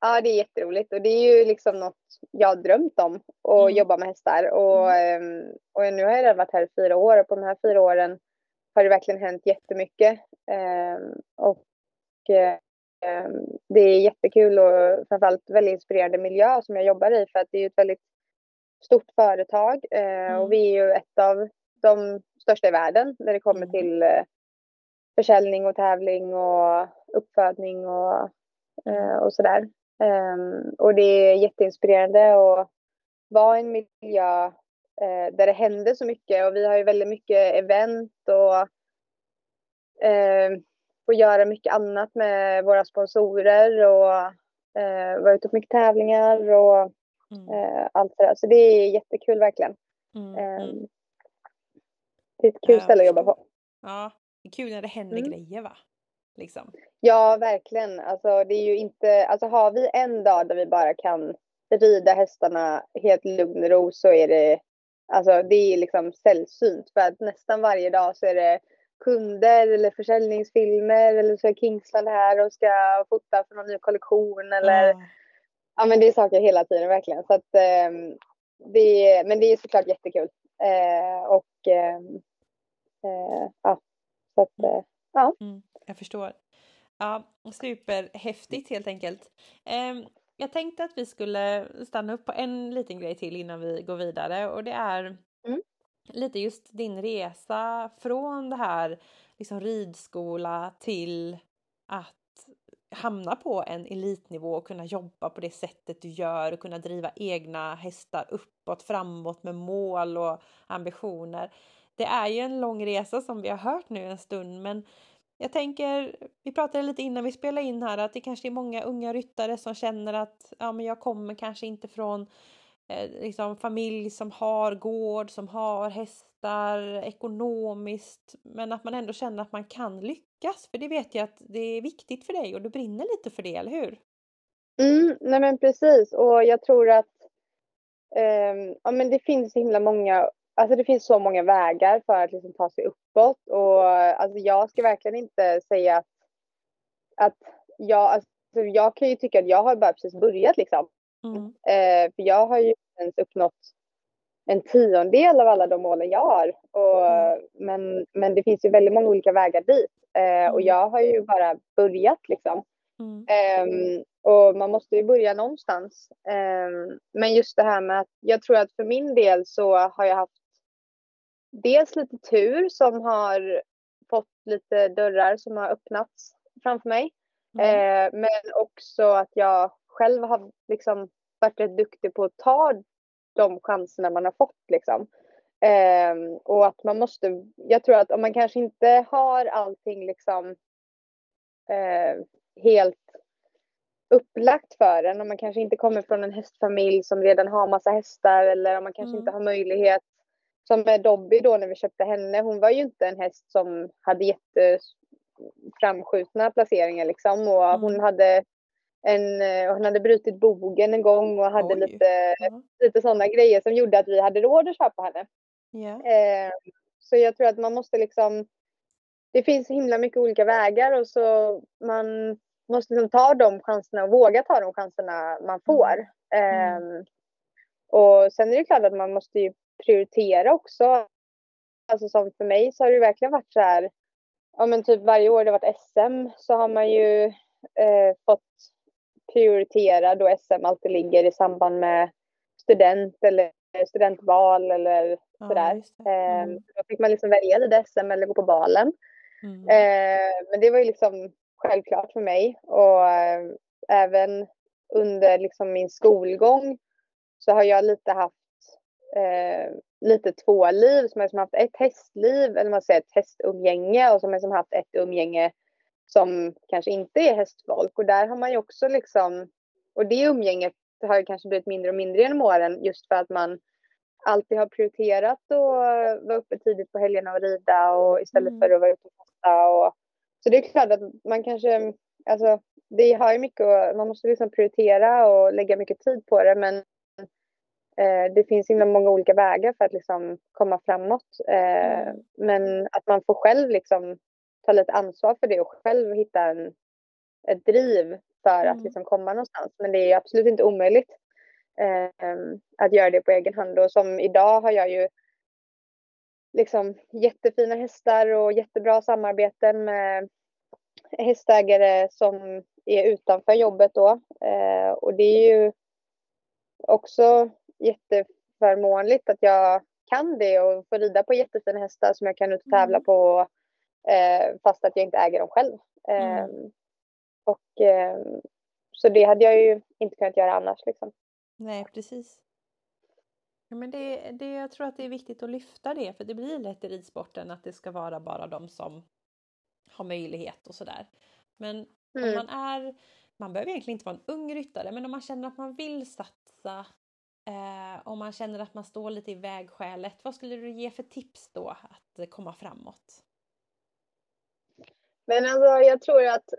Ja, det är jätteroligt och det är ju liksom något jag har drömt om att mm. jobba med hästar och, mm. Ehm, och nu har jag redan varit här i fyra år och på de här fyra åren har det verkligen hänt jättemycket. Ehm, och ehm, det är jättekul och framförallt väldigt inspirerande miljö som jag jobbar i för att det är ett väldigt stort företag mm. och vi är ju ett av de största i världen när det kommer mm. till eh, försäljning och tävling och uppfödning och, eh, och sådär. Och det är jätteinspirerande att vara i en miljö uh, där det händer så mycket och vi har ju väldigt mycket event och uh, får göra mycket annat med våra sponsorer och uh, vara ute på mycket tävlingar och mm. uh, allt sådär. Så det är jättekul verkligen. Mm. Um, det är ett kul ja, ställe att jobba på.
Ja, det är kul när det händer mm. grejer va? Liksom.
Ja, verkligen. Alltså, det är ju inte, alltså, har vi en dag där vi bara kan rida hästarna helt lugn och ro så är det, alltså, det är liksom sällsynt. För att nästan varje dag så är det kunder eller försäljningsfilmer eller så är Kingsland här och ska fota för någon ny kollektion eller mm. ja men det är saker hela tiden verkligen så att eh, det är, men det är såklart jättekul eh, och ehm, eh, ja så att eh, ja.
Mm, jag förstår. Ja, superhäftigt helt enkelt. Jag tänkte att vi skulle stanna upp på en liten grej till innan vi går vidare och det är mm. lite just din resa från det här liksom ridskola till att hamna på en elitnivå och kunna jobba på det sättet du gör och kunna driva egna hästar uppåt, framåt med mål och ambitioner. Det är ju en lång resa som vi har hört nu en stund men jag tänker, vi pratade lite innan vi spelade in här att det kanske är många unga ryttare som känner att ja, men jag kommer kanske inte från eh, liksom familj som har gård, som har hästar ekonomiskt, men att man ändå känner att man kan lyckas. För det vet jag att det är viktigt för dig och du brinner lite för det, eller hur?
Mm, nej men precis och jag tror att eh, ja, men det finns så himla många Alltså det finns så många vägar för att liksom ta sig uppåt och alltså jag ska verkligen inte säga att, att jag, alltså jag kan ju tycka att jag har bara precis börjat liksom. Mm. Eh, för jag har ju ens uppnått en tiondel av alla de målen jag har. Och, mm. men, men det finns ju väldigt många olika vägar dit. Eh, mm. Och jag har ju bara börjat liksom. Um, och man måste ju börja någonstans. Um, men just det här med att jag tror att för min del så har jag haft dels lite tur som har fått lite dörrar som har öppnats framför mig. Mm. Eh, men också att jag själv har liksom varit rätt duktig på att ta de chanserna man har fått liksom. Eh, och att man måste, jag tror att om man kanske inte har allting liksom eh, helt upplagt för en, om man kanske inte kommer från en hästfamilj som redan har massa hästar eller om man kanske mm. inte har möjlighet som med Dobby då när vi köpte henne, hon var ju inte en häst som hade jätteframskjutna placeringar liksom och mm. hon hade en, hon hade brutit bogen en gång och hade Oj. lite, mm. lite sådana grejer som gjorde att vi hade råd att köpa henne. Yeah. Eh, så jag tror att man måste liksom, det finns så himla mycket olika vägar och så man måste liksom ta de chanserna och våga ta de chanserna man får. Mm. Eh, och sen är det klart att man måste ju prioritera också. Alltså som för mig så har det verkligen varit så här, ja men typ varje år det varit SM så har man ju eh, fått prioritera då SM alltid ligger i samband med student eller studentval eller ja, sådär. Mm. Eh, då fick man liksom välja vid SM eller gå på balen. Mm. Eh, men det var ju liksom självklart för mig och eh, även under liksom min skolgång så har jag lite haft eh, lite två liv som har som haft ett hästliv eller man säger ett hästumgänge och som har som haft ett umgänge som kanske inte är hästfolk och där har man ju också liksom och det umgänget har kanske blivit mindre och mindre genom åren just för att man alltid har prioriterat att vara uppe tidigt på helgerna och rida och istället mm. för att vara ute och fasta och så det är klart att man kanske alltså det har ju mycket man måste liksom prioritera och lägga mycket tid på det men det finns inom många olika vägar för att liksom komma framåt. Eh, mm. Men att man får själv liksom ta lite ansvar för det och själv hitta en, ett driv för att
Mm.
liksom komma någonstans. Men det är absolut inte omöjligt eh, att göra det på egen hand. Och som idag har jag ju liksom jättefina hästar och jättebra samarbeten med hästägare som är utanför jobbet då. Eh, och det är ju också jätteförmånligt att jag kan det och får rida på jättefina hästar som jag kan ut och tävla
Mm.
på eh, fast att jag inte äger dem själv. Eh,
Mm.
Och eh, så det hade jag ju inte kunnat göra annars liksom.
Nej, precis. Ja, men det, det, jag tror att det är viktigt att lyfta det, för det blir lätt i ridsporten att det ska vara bara de som har möjlighet och sådär. Men om
Mm.
man är, man behöver egentligen inte vara en ung ryttare, men om man känner att man vill satsa, eh, om man känner att man står lite i vägskälet, vad skulle du ge för tips då att komma framåt?
Men alltså jag tror att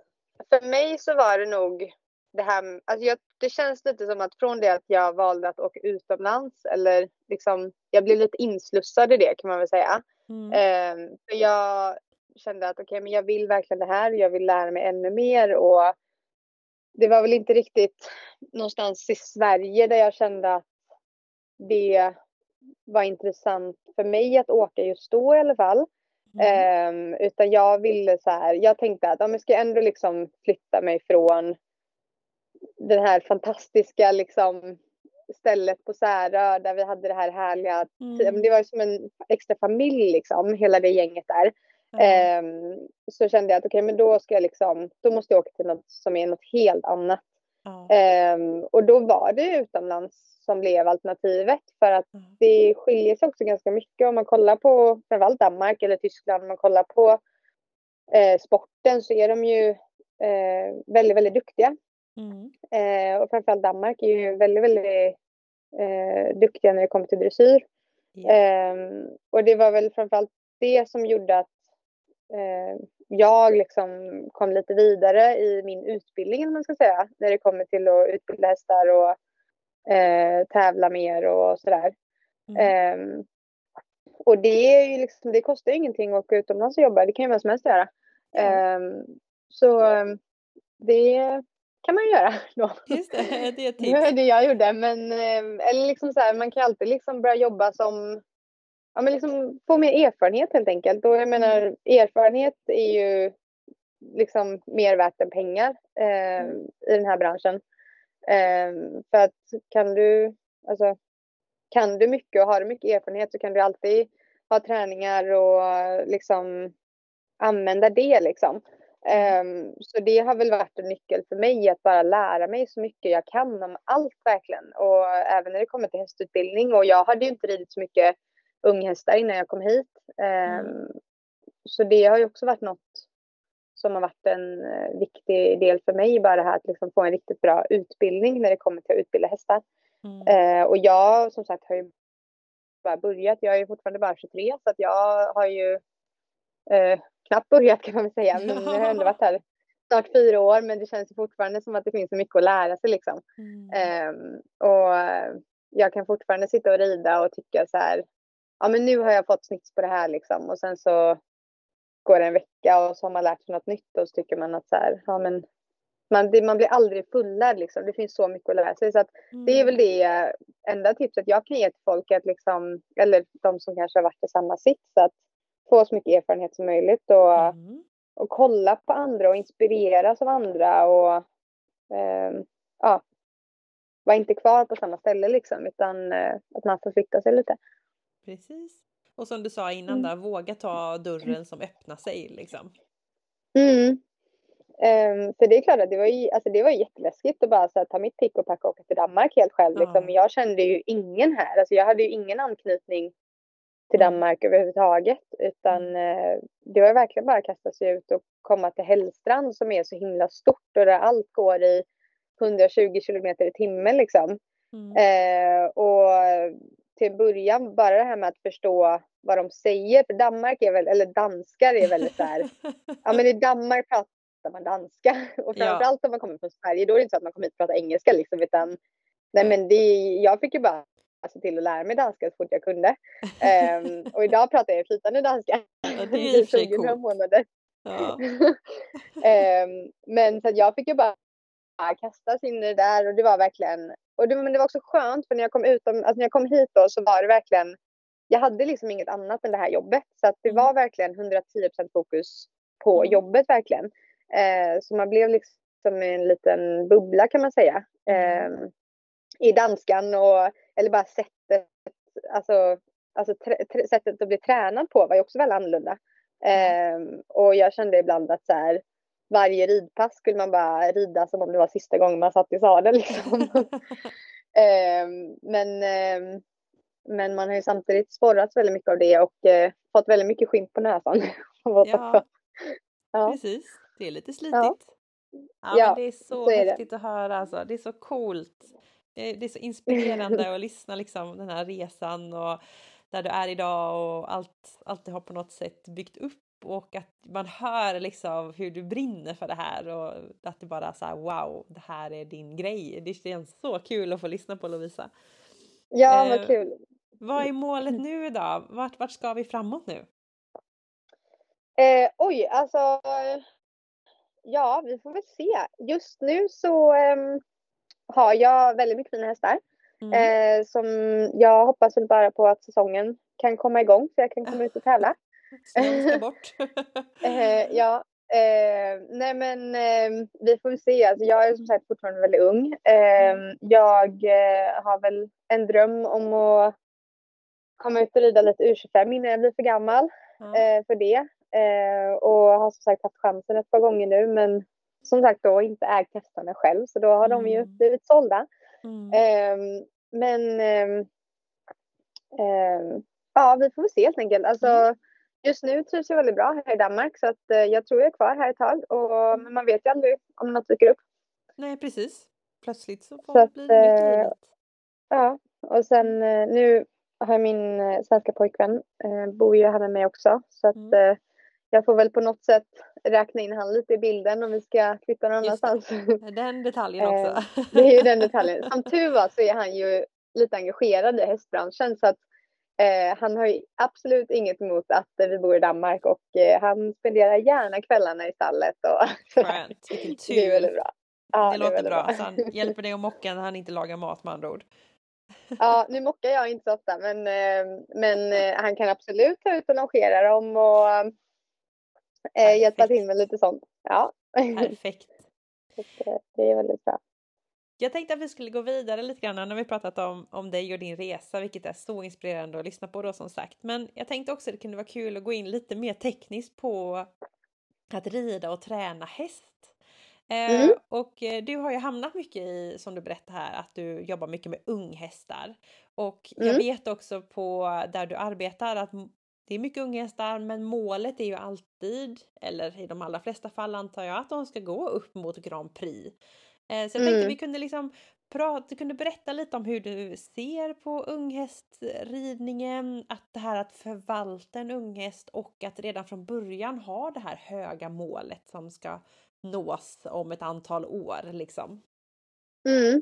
för mig så var det nog det här, alltså jag, det känns lite som att från det att jag valde att åka utomlands eller liksom, jag blev lite inslussad i det kan man väl säga.
Mm.
Eh, för jag kände att okej, men jag vill verkligen det här, jag vill lära mig ännu mer och det var väl inte riktigt någonstans i Sverige där jag kände att det var intressant för mig att åka just då i alla fall.
Mm.
Ehm, utan jag ville så här, jag tänkte att om jag ska ändå liksom flytta mig från det här fantastiska liksom stället på Särö där vi hade det här härliga,
Mm.
det var som en extra familj liksom, hela det gänget där.
Ja.
Ehm, så kände jag att okej, men då ska jag liksom, då måste jag åka till något som är något helt annat.
Ja.
Ehm, och då var det utomlands som blev alternativet för att det skiljer sig också ganska mycket om man kollar på framförallt Danmark eller Tyskland. Om man kollar på eh, sporten så är de ju eh, väldigt, väldigt duktiga.
Mm.
Eh, och framförallt Danmark är ju väldigt, väldigt eh, duktiga när det kommer till dressyr. Ehm, och det var väl framförallt det som gjorde att jag liksom kom lite vidare i min utbildning, om man ska säga, när det kommer till att utbilda hästar och eh, tävla mer och sådär.
Mm.
Ehm, och det, liksom, det kostar ju ingenting att åka utomlands och jobba, det kan ju vem som helst göra.
Ja.
Ehm, så ehm, det kan man ju göra då.
Just det, det är ett
Det var
tips.
det jag gjorde. Men, eh, eller liksom så här, man kan alltid liksom börja jobba som, ja men liksom få mer erfarenhet helt enkelt. Och jag menar erfarenhet är ju liksom mer värt än pengar eh, i den här branschen. Eh, för att kan du, alltså kan du mycket och har du mycket erfarenhet så kan du alltid ha träningar och liksom använda det liksom. Um, så det har väl varit en nyckel för mig att bara lära mig så mycket jag kan om allt verkligen. Och även när det kommer till hästutbildning. Och jag hade ju inte ridit så mycket unghästar innan jag kom hit. Um,
Mm.
Så det har ju också varit något som har varit en eh, viktig del för mig. Bara det här att liksom få en riktigt bra utbildning när det kommer till att utbilda hästar.
Mm.
Eh, och jag som sagt har ju bara börjat. Jag är fortfarande bara 23 så att jag har ju eh, knappt börjat kan man väl säga. Men jag har ändå varit här snart fyra år men det känns fortfarande som att det finns så mycket att lära sig liksom.
Mm.
Ehm, och eh, jag kan fortfarande sitta och rida och tycka så här. Ja men nu har jag fått snits på det här liksom och sen så går det en vecka och så har man lärt sig något nytt och så tycker man att så här, ja men man, det, man blir aldrig fullärd liksom. Det finns så mycket att lära sig så att det är väl det eh, enda tipset jag kan ge till folk att liksom, eller de som kanske har varit i samma sits, att få så mycket erfarenhet som möjligt och,
Mm.
och kolla på andra och inspireras av andra och ehm, ja, var inte kvar på samma ställe liksom utan eh, att man får flytta sig lite.
Precis. Och som du sa innan
Mm.
där, våga ta dörren som öppnar sig liksom.
Mm. Ehm, för det är klart att det var, ju, alltså det var jätteläskigt att bara så här, ta mitt pick och packa och åka till Danmark helt själv. Liksom. Men Jag kände ju ingen här. Alltså jag hade ju ingen anknytning till
Mm.
Danmark överhuvudtaget. Utan eh, det var verkligen bara att kasta sig ut och komma till Hällstrand som är så himla stort och där allt går i 120 kilometer i timmen liksom.
Mm.
Eh, och till början bara det här med att förstå vad de säger. För Danmark är väl, eller danskar är väldigt så här. Ja men i Danmark pratar man danska. Och
Ja.
framförallt om man kommer från Sverige då är det inte så att man kommer hit och pratar engelska liksom utan Nej men det, jag fick ju bara se till att lära mig danska så fort jag kunde. Ehm, och idag pratar jag flytande danska.
Ja, det är i och för sig coolt.
månader.
ja.
Ehm, men så jag fick ju bara kastas in i det där och det var verkligen, och det, men det var också skönt för när jag kom ut, alltså när jag kom hit då så var det verkligen, jag hade liksom inget annat än det här jobbet så att det
Mm.
var verkligen 110% fokus på
Mm.
jobbet verkligen. Eh, så man blev liksom en liten bubbla kan man säga. Eh, I danskan och, eller bara sättet, alltså, alltså sättet att bli tränad på var ju också väldigt annorlunda. Eh, och jag kände ibland att så här, varje ridpass skulle man bara rida som om det var sista gången man satt i sadeln liksom. eh, men, eh, men man har ju samtidigt sporrats väldigt mycket av det och eh, fått väldigt mycket skinn på näsan.
Ja.
ja.
Precis, det är lite slitigt.
Ja.
Ja,
Ja,
men det är så,
så är det.
häftigt att höra alltså. Det är så coolt. Det är, det är så inspirerande att lyssna liksom den här resan och där du är idag och allt, allt det har på något sätt byggt upp och att man hör liksom hur du brinner för det här och att det bara så här wow, det här är din grej. Det känns så kul att få lyssna på Lovisa.
ja,
Eh,
vad kul.
Vad är målet nu idag? Vart, vart ska vi framåt nu?
Eh, oj, alltså. Ja, vi får väl se. Just nu så ehm, har jag väldigt mycket fina hästar.
Mm.
Eh, som jag hoppas väl bara på att säsongen kan komma igång så jag kan komma ut och tävla.
Snön ska bort.
Eh, ja, eh, nej men eh, vi får se. Alltså, jag är som sagt fortfarande väldigt ung. Eh, jag eh, har väl en dröm om att komma ut och rida lite U25 innan jag blir för gammal eh, för det. Eh, och har som sagt haft chansen ett par gånger nu men som sagt då inte ägt hästarna själv så då har de ju
Mm.
blivit sålda.
Mm.
Ehm, men ehm, ehm, ja, vi får väl se helt enkelt. Alltså,
Mm.
Just nu trivs jag väldigt bra här i Danmark så att, eh, jag tror jag är kvar här ett tag. Och, men man vet ju aldrig om något dyker upp.
Nej precis. Plötsligt så får
Så
det
att,
bli nytt i
eh,
livet.
Ja, och sen eh, nu har jag min svenska pojkvän, bor ju här med mig också. Så att
Mm.
jag får väl på något sätt räkna in han lite i bilden om vi ska flytta någon
Just det.
annanstans.
Den detaljen också.
Det är ju den detaljen. Som tur var så är han ju lite engagerad i hästbranschen så att eh, han har ju absolut inget emot att eh, vi bor i Danmark och eh, han spenderar gärna kvällarna i stallet och.
Skönt, vilken
Det är väldigt
tur.
bra. Ja,
Det
är
låter
väldigt
bra. Så han hjälper dig att mocka när han inte lagar mat med andra ord.
Ja, nu mockar jag inte så ofta men, eh, men eh, han kan absolut ta ut och longera dem och eh, hjälpa till med lite sånt. Ja,
Perfekt.
Eh, det är väldigt bra.
Jag tänkte att vi skulle gå vidare lite grann när vi pratat om, om dig och din resa, vilket är så inspirerande att lyssna på då som sagt. Men jag tänkte också att det kunde vara kul att gå in lite mer tekniskt på att rida och träna häst. Eh,
Mm.
Och eh, du har ju hamnat mycket i, som du berättar här, att du jobbar mycket med unghästar. Och jag
Mm.
vet också på där du arbetar att det är mycket unghästar men målet är ju alltid, eller i de allra flesta fall antar jag, att de ska gå upp mot Grand Prix. Eh, Så jag tänkte
Mm.
vi kunde liksom prata, du kunde berätta lite om hur du ser på unghästridningen, att det här att förvalta en unghäst och att redan från början ha det här höga målet som ska nås om ett antal år liksom.
Mm.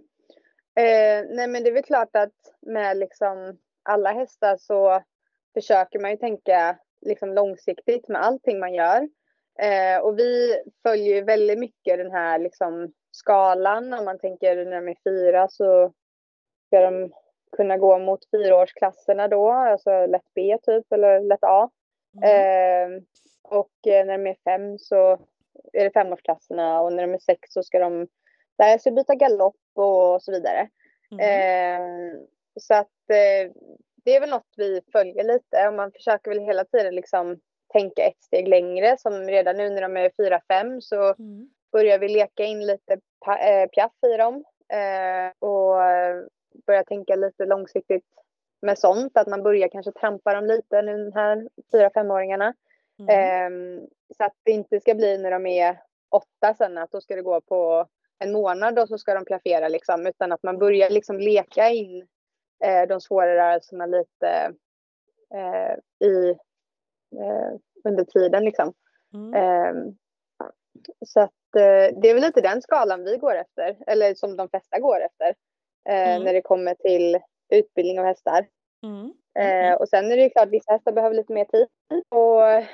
Eh, nej men det är väl klart att med liksom alla hästar så försöker man ju tänka liksom långsiktigt med allting man gör. Eh, och vi följer ju väldigt mycket den här liksom skalan. Om man tänker när de är fyra så ska de kunna gå mot fyraårsklasserna då, alltså lätt B typ eller lätt A.
Mm.
Eh, och när de är fem så är det femårsklasserna och när de är sex så ska de lära sig byta galopp och så vidare.
Mhm.
Eh, så att eh, det är väl något vi följer lite och man försöker väl hela tiden liksom tänka ett steg längre som redan nu när de är fyra fem så
Mm.
Börjar vi leka in lite eh, piaff i dem eh, och eh, börja tänka lite långsiktigt med sånt. Att man börjar kanske trampa dem lite nu den här fyra femåringarna.
Mm.
Ehm, så att det inte ska bli när de är åtta sen att då ska det gå på en månad och så ska de piaffera liksom. Utan att man börjar liksom leka in eh, de svåra rörelserna lite i, under tiden liksom.
Mm.
Så att eh, det är väl lite den skalan vi går efter, eller som de flesta går efter. Eh,
Mm.
När det kommer till utbildning av hästar.
Mm.
Eh, och sen är det ju klart, vissa hästar behöver lite mer tid. Och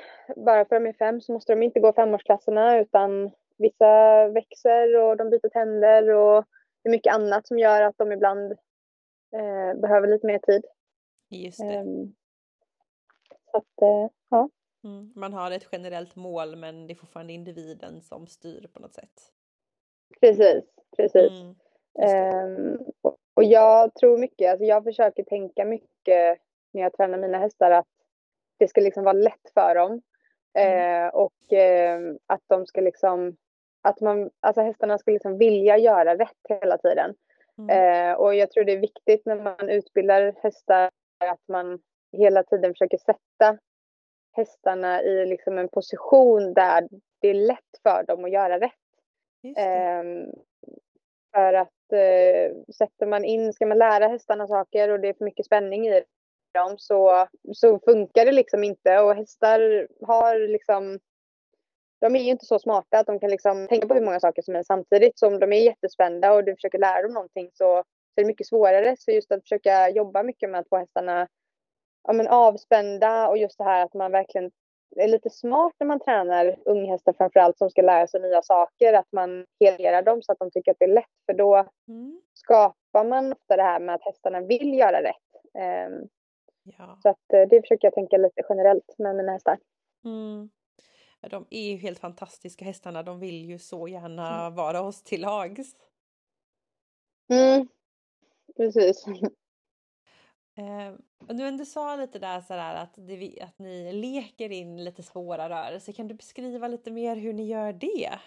bara för att de är fem så måste de inte gå femårsklasserna utan vissa växer och de byter tänder och det är mycket annat som gör att de ibland eh, behöver lite mer tid.
Just det.
Um, så att, eh.
Mm. Man har ett generellt mål men det är fortfarande individen som styr på något sätt.
Precis, precis. Mm, um, och, jag tror mycket, alltså jag försöker tänka mycket när jag tränar mina hästar att det ska liksom vara lätt för dem. Mm. Eh, och eh, att de ska liksom, att man, alltså hästarna ska liksom vilja göra rätt hela tiden. Mm. Eh, och jag tror det är viktigt när man utbildar hästar att man hela tiden försöker sätta hästarna i liksom en position där det är lätt för dem att göra rätt. Ehm, för att eh, sätter man in, ska man lära hästarna saker och det är för mycket spänning i dem så, så funkar det liksom inte och hästar har liksom de är ju inte så smarta att de kan liksom tänka på hur många saker som helst samtidigt. Så om de är jättespända och du försöker lära dem någonting så, så är det mycket svårare. Så just att försöka jobba mycket med att få hästarna ja, men avspända och just det här att man verkligen är lite smart när man tränar unghästar framförallt som ska lära sig nya saker. Att man helgerar dem så att de tycker att det är lätt för då mm. skapar man ofta det här med att hästarna vill göra rätt. Um, ja. Så att uh, det försöker jag tänka lite generellt med mina hästar.
Mm. De är ju helt fantastiska hästarna. De vill ju så gärna mm. vara oss till lags.
Mm, precis.
Eh, du ändå sa lite där sådär att, det, att ni leker in lite svåra rörelser. Kan du beskriva lite mer hur ni gör det?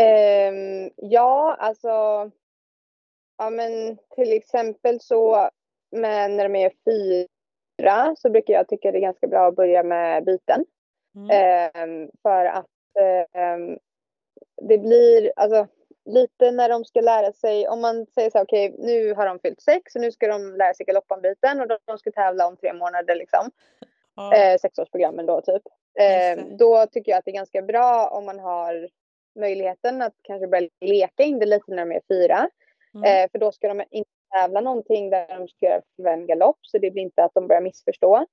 Eh, ja, alltså. Ja, men till exempel så med när de är fyra så brukar jag tycka det är ganska bra att börja med byten. Mm. Eh, för att ehm, det blir, alltså lite när de ska lära sig, om man säger så här, okej okay, nu har de fyllt sex och nu ska de lära sig galoppombyten och de ska tävla om tre månader liksom. Ja. Eh, sexårsprogrammen då typ. Eh, då tycker jag att det är ganska bra om man har möjligheten att kanske börja leka in det lite när de är fyra. Mm. Eh, för då ska de inte tävla någonting där de ska göra en galopp så det blir inte att de börjar missförstå.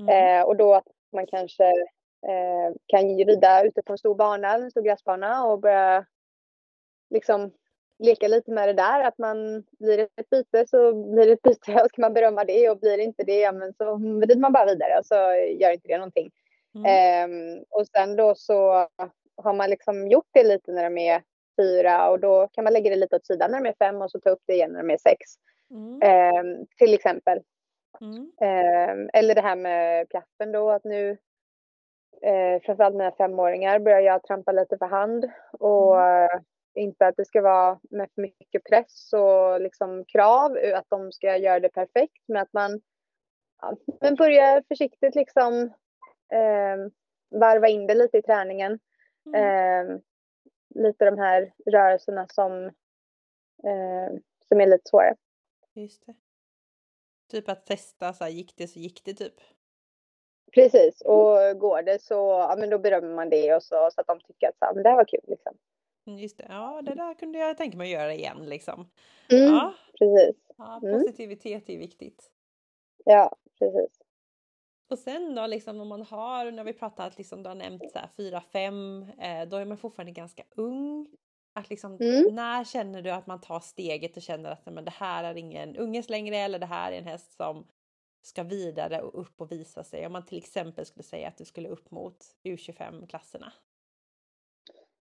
Mm. Eh, och då att man kanske eh, kan rida ute på en stor bana, en stor gräsbana och börja liksom leka lite med det där. Att man blir ett byte så blir det ett byte och ska man berömma det och blir det inte det ja, men så vrider man bara vidare och så gör inte det någonting. Mm. Um, och sen då så har man liksom gjort det lite när de är fyra och då kan man lägga det lite åt sidan när de är fem och så ta upp det igen när de är sex. Mm. Um, till exempel. Mm. Um, eller det här med piaffen då att nu eh, framförallt mina femåringar börjar jag trampa lite för hand och mm. Inte att det ska vara med för mycket press och liksom krav, att de ska göra det perfekt, men att man ja, men börjar försiktigt liksom eh, varva in det lite i träningen. Mm. Eh, lite de här rörelserna som, eh, som är lite svårare.
Just det. Typ att testa, så här, gick det så gick det typ.
Precis, och går det så ja, men då berömmer man det och så, så att de tycker att så här, men det här var kul. Liksom.
Just det, ja det där kunde jag tänka mig att göra igen liksom.
Mm, ja. Precis.
Ja, mm. positivitet mm. är viktigt.
Ja, precis.
Och sen då liksom om man har, när vi pratat liksom, du har nämnt så här 4-5, eh, då är man fortfarande ganska ung. Att liksom, mm. När känner du att man tar steget och känner att men, det här är ingen unges längre eller det här är en häst som ska vidare och upp och visa sig. Om man till exempel skulle säga att du skulle upp mot U25-klasserna.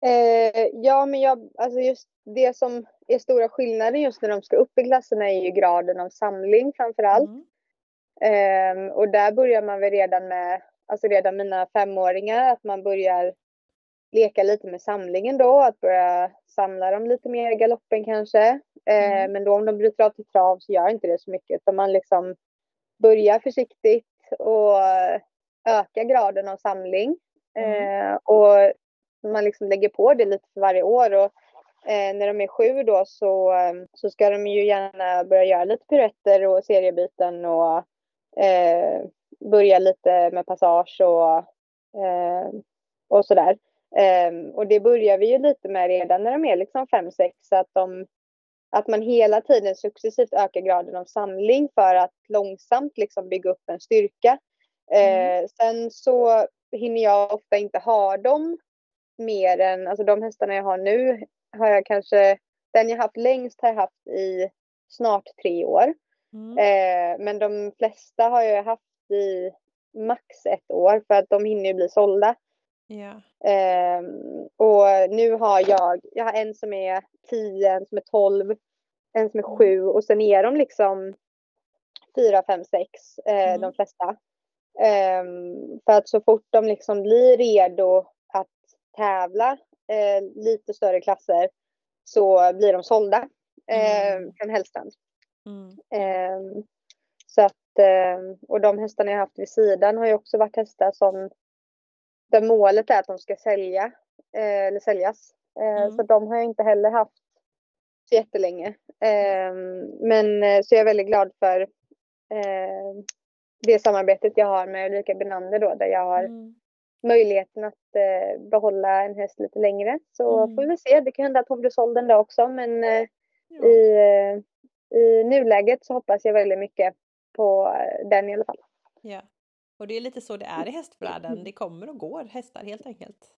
Eh, ja, men jag, alltså just det som är stora skillnaden just när de ska upp i klasserna är ju graden av samling framför allt. Mm. Eh, och där börjar man väl redan med, alltså redan mina femåringar, att man börjar leka lite med samlingen då, att börja samla dem lite mer i galoppen kanske. Eh, mm. Men då om de bryter av till trav så gör inte det så mycket, utan man liksom börjar försiktigt och öka graden av samling. Mm. Eh, och man liksom lägger på det lite för varje år. Och, eh, när de är sju då så, så ska de ju gärna börja göra lite piruetter och seriebyten och eh, börja lite med passage och, eh, och sådär. Eh, och det börjar vi ju lite med redan när de är liksom fem, sex så att de att man hela tiden successivt ökar graden av samling för att långsamt liksom bygga upp en styrka. Mm. Eh, sen så hinner jag ofta inte ha dem mer än, alltså de hästarna jag har nu har jag kanske, den jag haft längst har jag haft i snart tre år. Mm. Eh, men de flesta har jag haft i max ett år för att de hinner bli sålda.
Yeah.
Eh, och nu har jag, jag har en som är 10, en som är 12, en som är 7 mm. och sen är de liksom 4, 5, 6 mm. de flesta. Eh, för att så fort de liksom blir redo tävla eh, lite större klasser så blir de sålda eh, mm. från Hellstrand. Mm. Eh, så att, eh, och de hästarna jag haft vid sidan har ju också varit hästar som där målet är att de ska sälja eh, eller säljas. Eh, mm. Så de har jag inte heller haft så jättelänge. men så jag är väldigt glad för det samarbetet jag har med Ulrika Benander då där jag har mm möjligheten att eh, behålla en häst lite längre. Så mm. får vi se, det kan hända att hon blir såld en dag också men eh, ja. i, eh, i nuläget så hoppas jag väldigt mycket på eh, den i alla fall.
Ja, och det är lite så det är i hästvärlden, det kommer och går hästar helt enkelt.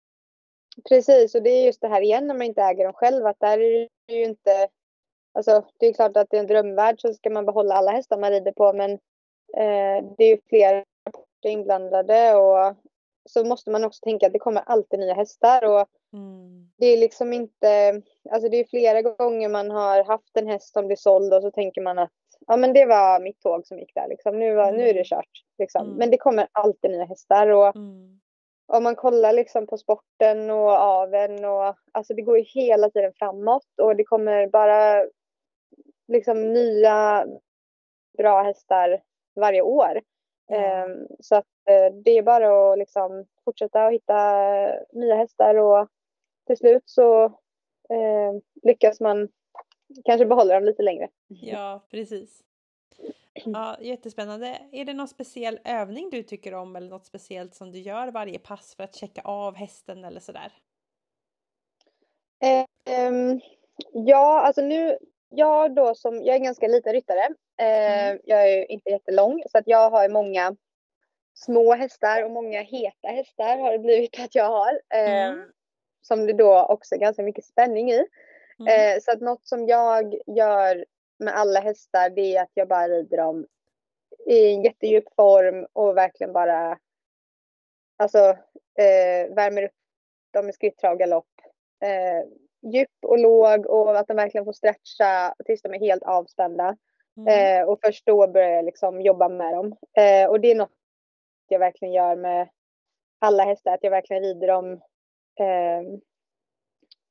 Precis, och det är just det här igen när man inte äger dem själv att där är det ju inte Alltså det är klart att det är en drömvärld så ska man behålla alla hästar man rider på men eh, det är ju flera inblandade och så måste man också tänka att det kommer alltid nya hästar och mm. det är liksom inte, alltså det är flera gånger man har haft en häst som blir såld och så tänker man att ja men det var mitt tåg som gick där liksom, nu, var, mm. nu är det mm. kört. Liksom. Mm. Men det kommer alltid nya hästar och mm. om man kollar liksom på sporten och aven och alltså det går ju hela tiden framåt och det kommer bara liksom nya bra hästar varje år. Mm. Så att eh, det är bara att liksom fortsätta att hitta nya hästar och till slut så eh, lyckas man kanske behålla dem lite längre.
Ja, precis. Ja, jättespännande. Är det någon speciell övning du tycker om eller något speciellt som du gör varje pass för att checka av hästen eller sådär?
Um, ja, alltså nu, jag då som, jag är ganska liten ryttare. Mm. Uh, jag är inte jättelång så att jag har många små hästar och många heta hästar har det blivit att jag har. Eh, mm. Som det då också är ganska mycket spänning i. Mm. Eh, så att något som jag gör med alla hästar det är att jag bara rider dem i en jättedjup form och verkligen bara alltså eh, värmer upp dem med skrittra och galopp. Eh, djup och låg och att de verkligen får stretcha tills de är helt avspända. Mm. Eh, och först då börjar jag liksom jobba med dem. Eh, och det är något jag verkligen gör med alla hästar, att jag verkligen rider dem eh,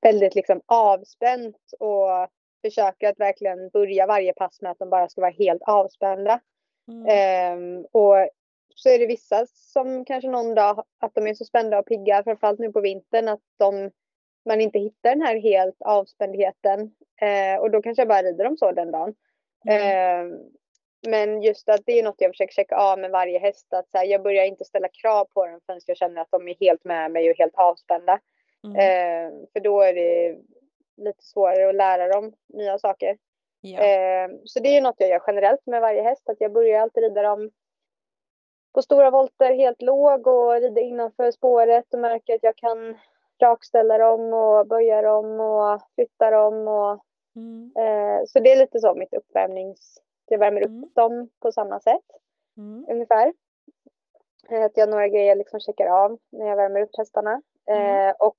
väldigt liksom avspänt och försöker att verkligen börja varje pass med att de bara ska vara helt avspända. Mm. Eh, och så är det vissa som kanske någon dag att de är så spända och pigga, framförallt nu på vintern, att de, man inte hittar den här helt avspändheten. Eh, och då kanske jag bara rider dem så den dagen. Mm. Eh, men just att det är något jag försöker checka av med varje häst. Att så här, jag börjar inte ställa krav på dem förrän jag känner att de är helt med mig och helt avspända. Mm. Eh, för då är det lite svårare att lära dem nya saker. Ja. Eh, så det är något jag gör generellt med varje häst. Att jag börjar alltid rida dem på stora volter helt låg och rida innanför spåret och märker att jag kan rakställa dem och böja dem och flytta dem. Och, mm. eh, så det är lite så mitt uppvärmnings jag värmer upp mm. dem på samma sätt. Mm. Ungefär. Eh, att jag har några grejer liksom checkar av när jag värmer upp hästarna. Mm. Eh, och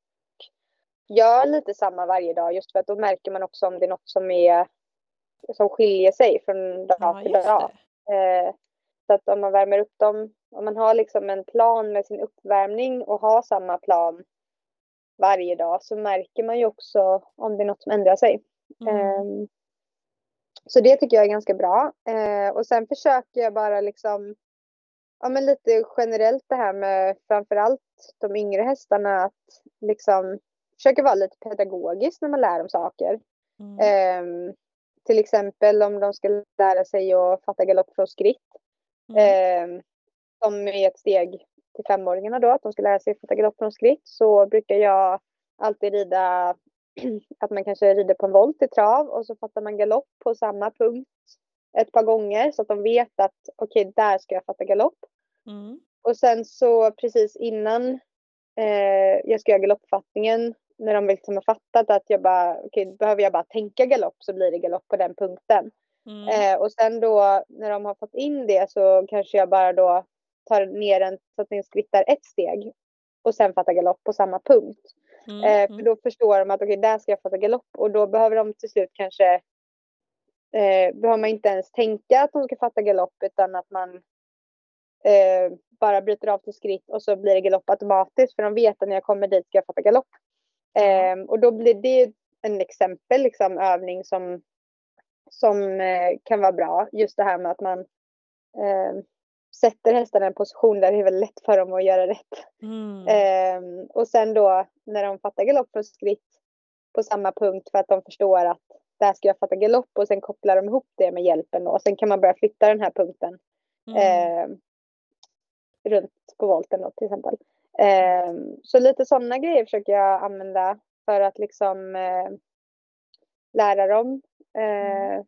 gör lite samma varje dag just för att då märker man också om det är något som är som skiljer sig från dag ja, till dag. Eh, så att om man värmer upp dem, om man har liksom en plan med sin uppvärmning och har samma plan varje dag så märker man ju också om det är något som ändrar sig. Mm. Eh, så det tycker jag är ganska bra. Eh, och sen försöker jag bara liksom, ja men lite generellt det här med framförallt de yngre hästarna att liksom försöka vara lite pedagogisk när man lär dem saker. Mm. Eh, till exempel om de ska lära sig att fatta galopp från skritt. Mm. Eh, som är ett steg till femåringarna då, att de ska lära sig fatta galopp från skritt så brukar jag alltid rida att man kanske rider på en volt i trav och så fattar man galopp på samma punkt ett par gånger så att de vet att okej, okay, där ska jag fatta galopp. Mm. och sen så precis innan eh, jag ska göra galoppfattningen, när de liksom har fattat att jag bara, okej, okay, behöver jag bara tänka galopp så blir det galopp på den punkten. Mm. Eh, och sen då när de har fått in det så kanske jag bara då tar ner den så att den skrittar ett steg och sen fattar galopp på samma punkt. Mm. Eh, för mm. då förstår de att okej, okay, där ska jag fatta galopp och då behöver de till slut kanske eh, behöver man inte ens tänka att de ska fatta galopp utan att man eh, bara bryter av till skritt och så blir det galopp automatiskt för de vet att när jag kommer dit ska jag fatta galopp. Eh, och då blir det en exempel, liksom övning som, som eh, kan vara bra. Just det här med att man eh, sätter hästarna i en position där det är väldigt lätt för dem att göra rätt. Mm. Eh, och sen då när de fattar galopp från skritt på samma punkt för att de förstår att där ska jag fatta galopp och sen kopplar de ihop det med hjälpen. Och sen kan man börja flytta den här punkten. Mm. Eh, runt på volten då till exempel. Eh, så lite sådana grejer försöker jag använda för att liksom eh, lära dem eh, mm.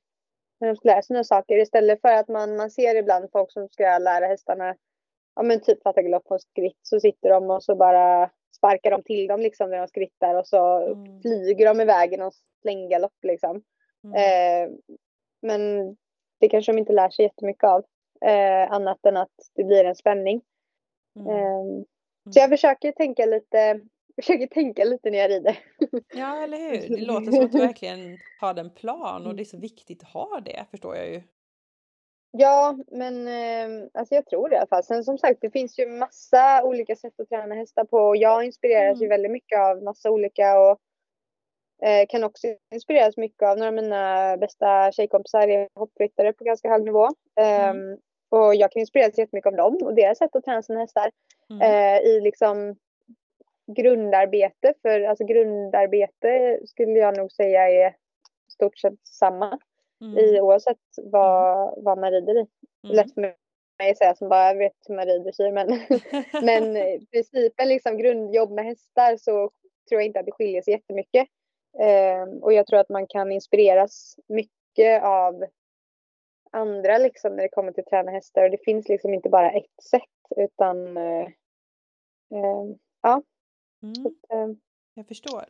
När de ska lära sig nya saker istället för att man, man ser ibland folk som ska lära hästarna ja men typ fatta galopp på skritt så sitter de och så bara sparkar de till dem liksom när de skrittar och så mm. flyger de iväg i någon slänggalopp liksom. Mm. Eh, men det kanske de inte lär sig jättemycket av. Eh, annat än att det blir en spänning. Mm. Eh, så jag försöker tänka lite försöker tänka lite när jag rider.
Ja, eller hur? Det låter som att du verkligen har en plan och det är så viktigt att ha det, förstår jag ju.
Ja, men eh, alltså jag tror det i alla fall. Sen som sagt, det finns ju massa olika sätt att träna hästar på och jag inspireras mm. ju väldigt mycket av massa olika och eh, kan också inspireras mycket av några av mina bästa tjejkompisar är hoppryttare på ganska hög nivå. Mm. Um, och jag kan inspireras jättemycket av dem och deras sätt att träna sina hästar mm. eh, i liksom grundarbete. För alltså grundarbete skulle jag nog säga är stort sett samma mm. i oavsett vad, mm. vad man rider i. Mm. Lätt för mig att säga som bara vet hur man rider sig men, men principen liksom grundjobb med hästar så tror jag inte att det skiljer sig jättemycket. Eh, och jag tror att man kan inspireras mycket av andra liksom när det kommer till att träna hästar. Och det finns liksom inte bara ett sätt utan eh, eh, ja.
Mm. Så, eh, jag förstår.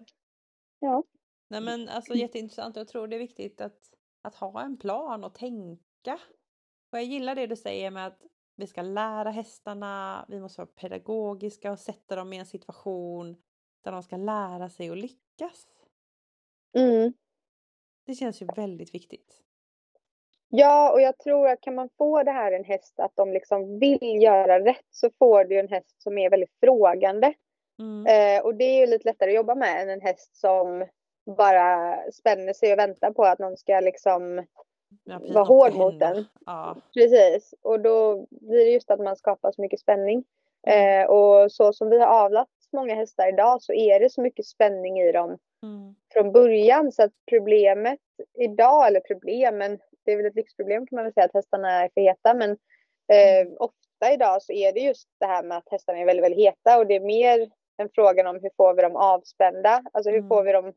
Ja.
Nej men alltså jätteintressant. Jag tror det är viktigt att, att ha en plan och tänka. Och jag gillar det du säger med att vi ska lära hästarna, vi måste vara pedagogiska och sätta dem i en situation där de ska lära sig att lyckas.
Mm.
Det känns ju väldigt viktigt.
Ja, och jag tror att kan man få det här en häst att de liksom vill göra rätt så får du en häst som är väldigt frågande. Mm. Eh, och det är ju lite lättare att jobba med än en häst som bara spänner sig och väntar på att någon ska liksom ja, vara hård mot den.
Ja.
Precis, och då blir det just att man skapar så mycket spänning. Mm. Eh, och så som vi har avlat många hästar idag så är det så mycket spänning i dem mm. från början så att problemet idag, eller problemen, det är väl ett lyxproblem kan man väl säga att hästarna är för heta men eh, mm. ofta idag så är det just det här med att hästarna är väldigt, väldigt heta och det är mer en fråga om hur får vi dem avspända, alltså hur mm. får vi dem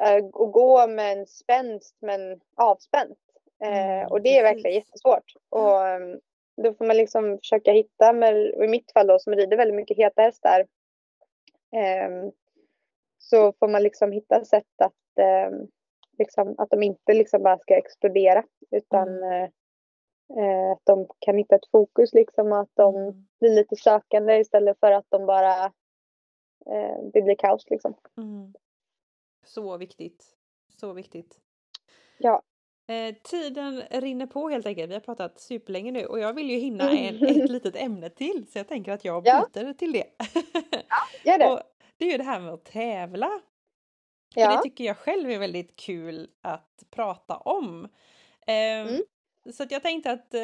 äh, att gå med en spänst men avspänt. Eh, mm, och det är verkligen jättesvårt. Och um, då får man liksom försöka hitta, med, i mitt fall då som rider väldigt mycket heta hästar, eh, så får man liksom hitta sätt att eh, liksom, att de inte liksom bara ska explodera utan mm. eh, att de kan hitta ett fokus liksom och att de mm. blir lite sökande istället för att de bara eh, det blir kaos liksom.
Mm. Så viktigt. Så viktigt.
Ja.
Eh, tiden rinner på helt enkelt. Vi har pratat superlänge nu och jag vill ju hinna en, ett litet ämne till så jag tänker att jag byter ja. till det.
ja, gör det. Och
det är ju det här med att tävla. Ja. För det tycker jag själv är väldigt kul att prata om. Eh, mm. Så jag tänkte att eh,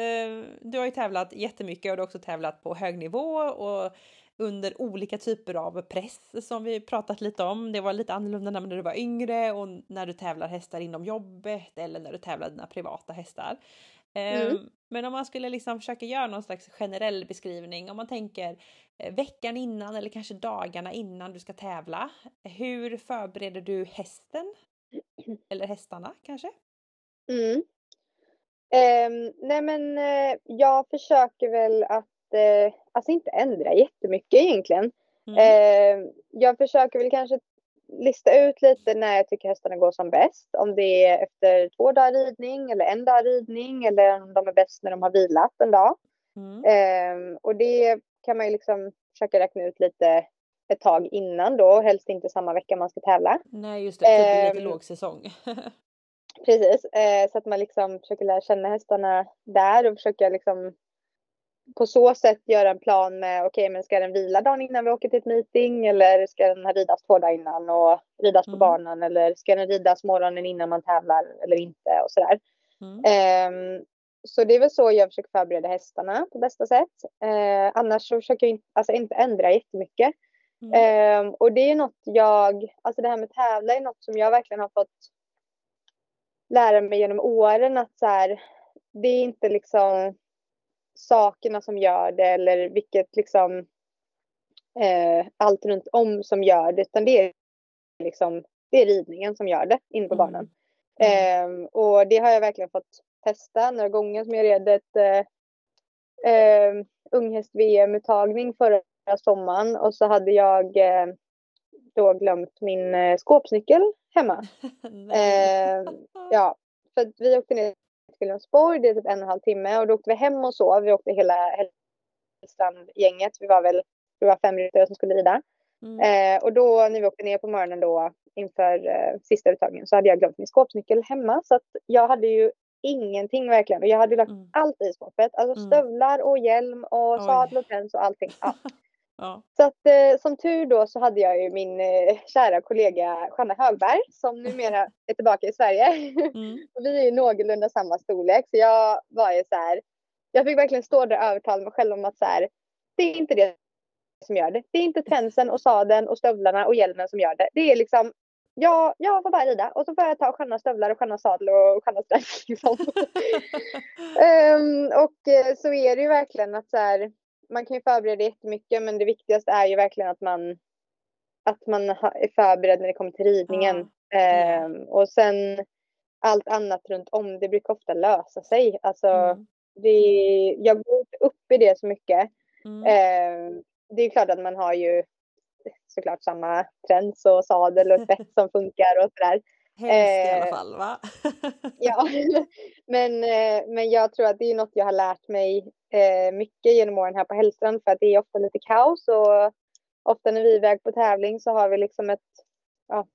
du har ju tävlat jättemycket och du har också tävlat på hög nivå och under olika typer av press som vi pratat lite om. Det var lite annorlunda när du var yngre och när du tävlar hästar inom jobbet eller när du tävlar dina privata hästar. Mm. Um, men om man skulle liksom försöka göra någon slags generell beskrivning om man tänker eh, veckan innan eller kanske dagarna innan du ska tävla. Hur förbereder du hästen? Eller hästarna kanske?
Mm. Um, nej men uh, jag försöker väl att inte, alltså inte ändra jättemycket egentligen.
Mm.
Eh, jag försöker väl kanske lista ut lite när jag tycker hästarna går som bäst. Om det är efter två dagar ridning eller en dag ridning eller om de är bäst när de har vilat en dag.
Mm.
Eh, och det kan man ju liksom försöka räkna ut lite ett tag innan då, helst inte samma vecka man ska tävla.
Nej just det, typ lite
Ehm,
låg säsong.
Precis, eh, så att man liksom försöker lära känna hästarna där och försöka liksom på så sätt göra en plan med okej men ska den vila dagen innan vi åker till ett meeting eller ska den ridas två dagar innan och ridas på
Mm.
banan eller ska den ridas morgonen innan man tävlar eller inte och sådär.
Mm.
Ehm, så det är väl så jag försöker förbereda hästarna på bästa sätt. Eh, annars så försöker jag inte, alltså inte ändra jättemycket.
Mm.
Ehm, och det är något jag, alltså det här med tävla är något som jag verkligen har fått lära mig genom åren att så här, det är inte liksom sakerna som gör det eller vilket liksom eh, allt runt om som gör det utan det är liksom det är ridningen som gör det inne på
Mm.
banan. Ehm, och det har jag verkligen fått testa några gånger som jag red ett eh, eh, unghäst-VM-uttagning förra sommaren och så hade jag eh, då glömt min eh, skåpsnyckel hemma.
Nej.
Eh, ja, för att vi åkte ner till Wilhelmsborg, det är typ en och en halv timme och då åkte vi hem och sov. Vi åkte hela Hellstrand-gänget. Vi var väl vi var fem ryttare som skulle rida.
Mm.
Eh, och då när vi åkte ner på morgonen då inför eh, sista uttagningen så hade jag glömt min skåpsnyckel hemma så att jag hade ju ingenting verkligen och jag hade lagt
Mm.
allt i skåpet. Alltså
Mm.
stövlar och hjälm och
Oj.
sadel och päls och allting. Ja.
Ja.
Så att eh, som tur då så hade jag ju min eh, kära kollega Johanna Högberg som numera är tillbaka i Sverige.
Mm.
och vi är ju någorlunda samma storlek så jag var ju så här. Jag fick verkligen stå där och övertala mig själv om att så här. Det är inte det som gör det. Det är inte tränsen och sadeln och stövlarna och hjälmen som gör det. Det är liksom jag, jag får bara rida och så får jag ta sköna stövlar och sköna sadel och sköna sträck. Liksom. Ehm, och eh, så är det ju verkligen att så här, man kan ju förbereda jättemycket men det viktigaste är ju verkligen att man att man är förberedd när det kommer till ridningen. Ehm, och sen allt annat runt om, det brukar ofta lösa sig. Alltså,
Mm.
det, jag går inte upp i det så mycket.
Mm.
Ehm, det är klart att man har ju såklart samma träns och sadel och spets som funkar och sådär.
Helst i alla
eh,
fall va?
Ja, men, eh, men jag tror att det är något jag har lärt mig eh, mycket genom åren här på Hellstrand för att det är ofta lite kaos och ofta när vi är iväg på tävling så har vi liksom ett ja,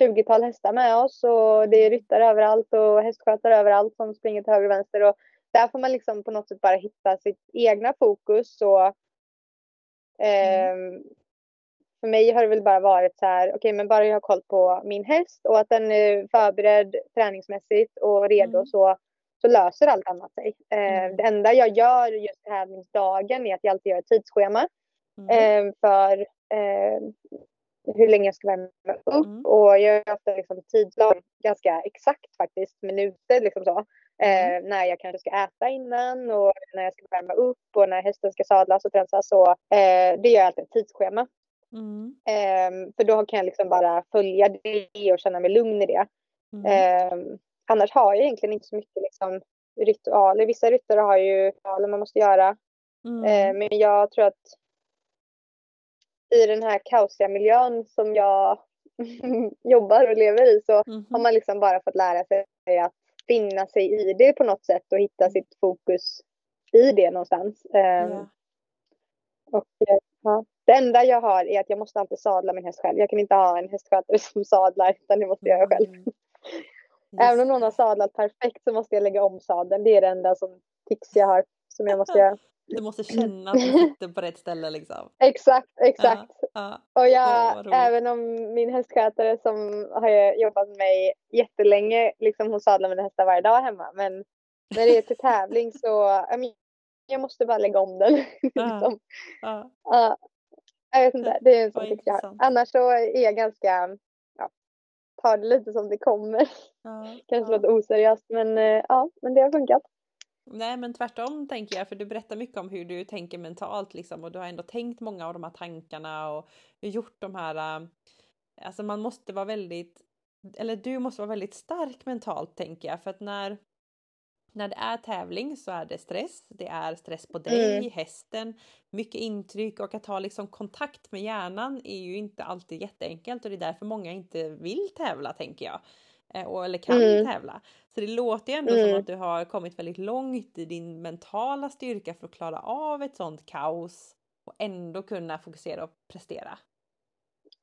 20-tal hästar med oss och det är ryttare överallt och hästskötare överallt som springer till höger och vänster och där får man liksom på något sätt bara hitta sitt egna fokus och ehm, för mig har det väl bara varit så här, okej men bara jag har koll på min häst och att den är förberedd träningsmässigt och redo
Mm.
så, så löser allt annat sig. Eh,
Mm.
Det enda jag gör just tävlingsdagen är att jag alltid gör ett tidsschema
Mm.
eh, för eh, hur länge jag ska värma upp
Mm.
och jag gör ofta liksom tidslag ganska exakt faktiskt, minuter liksom så. Eh,
Mm.
när jag kanske ska äta innan och när jag ska värma upp och när hästen ska sadlas och tränsas. Så, eh, det gör jag alltid ett tidsschema.
Mm.
För då kan jag liksom bara följa det och känna mig lugn i det.
Mm.
Annars har jag egentligen inte så mycket liksom, ritualer. Vissa ryttare har ju ritualer man måste göra.
Mm.
Ehm, men jag tror att i den här kaosiga miljön som jag jobbar och lever i så har
Mhm.
man liksom bara fått lära sig att finna sig i det på något sätt och hitta
Mm.
sitt fokus i det någonstans. Ehm,
Ja.
och, eh, ja. Det enda jag har är att jag måste alltid sadla min häst själv. Jag kan inte ha en hästskötare som sadlar utan det måste jag göra själv. Även om någon har sadlat perfekt så måste jag lägga om sadeln. Det är det enda som tics jag har som jag måste göra.
Du måste känna att du sitter på rätt ställe liksom.
Exakt, exakt.
Ja.
Och
Åh,
jag,
roligt.
även om min hästskötare som har jobbat med mig jättelänge, liksom hon sadlar mina hästar varje dag hemma. Men när det är till tävling så, ja, jag måste bara lägga om den. liksom.
Ja.
Ja, jag vet inte, det är en sån jag har. Annars så är jag ganska, ja, tar det lite som det kommer.
Ja.
Kanske
Ja.
låter oseriöst men eh, ja, men det har funkat.
Nej men tvärtom tänker jag för du berättar mycket om hur du tänker mentalt liksom och du har ändå tänkt många av de här tankarna och gjort de här äh, Alltså man måste vara väldigt eller du måste vara väldigt stark mentalt tänker jag för att när när det är tävling så är det stress. Det är stress på dig,
Mm.
hästen, mycket intryck och att ha liksom kontakt med hjärnan är ju inte alltid jätteenkelt och det är därför många inte vill tävla tänker jag. Eh, och, eller kan
Mm.
tävla. Så det låter ju ändå som
Mm.
att du har kommit väldigt långt i din mentala styrka för att klara av ett sånt kaos och ändå kunna fokusera och prestera.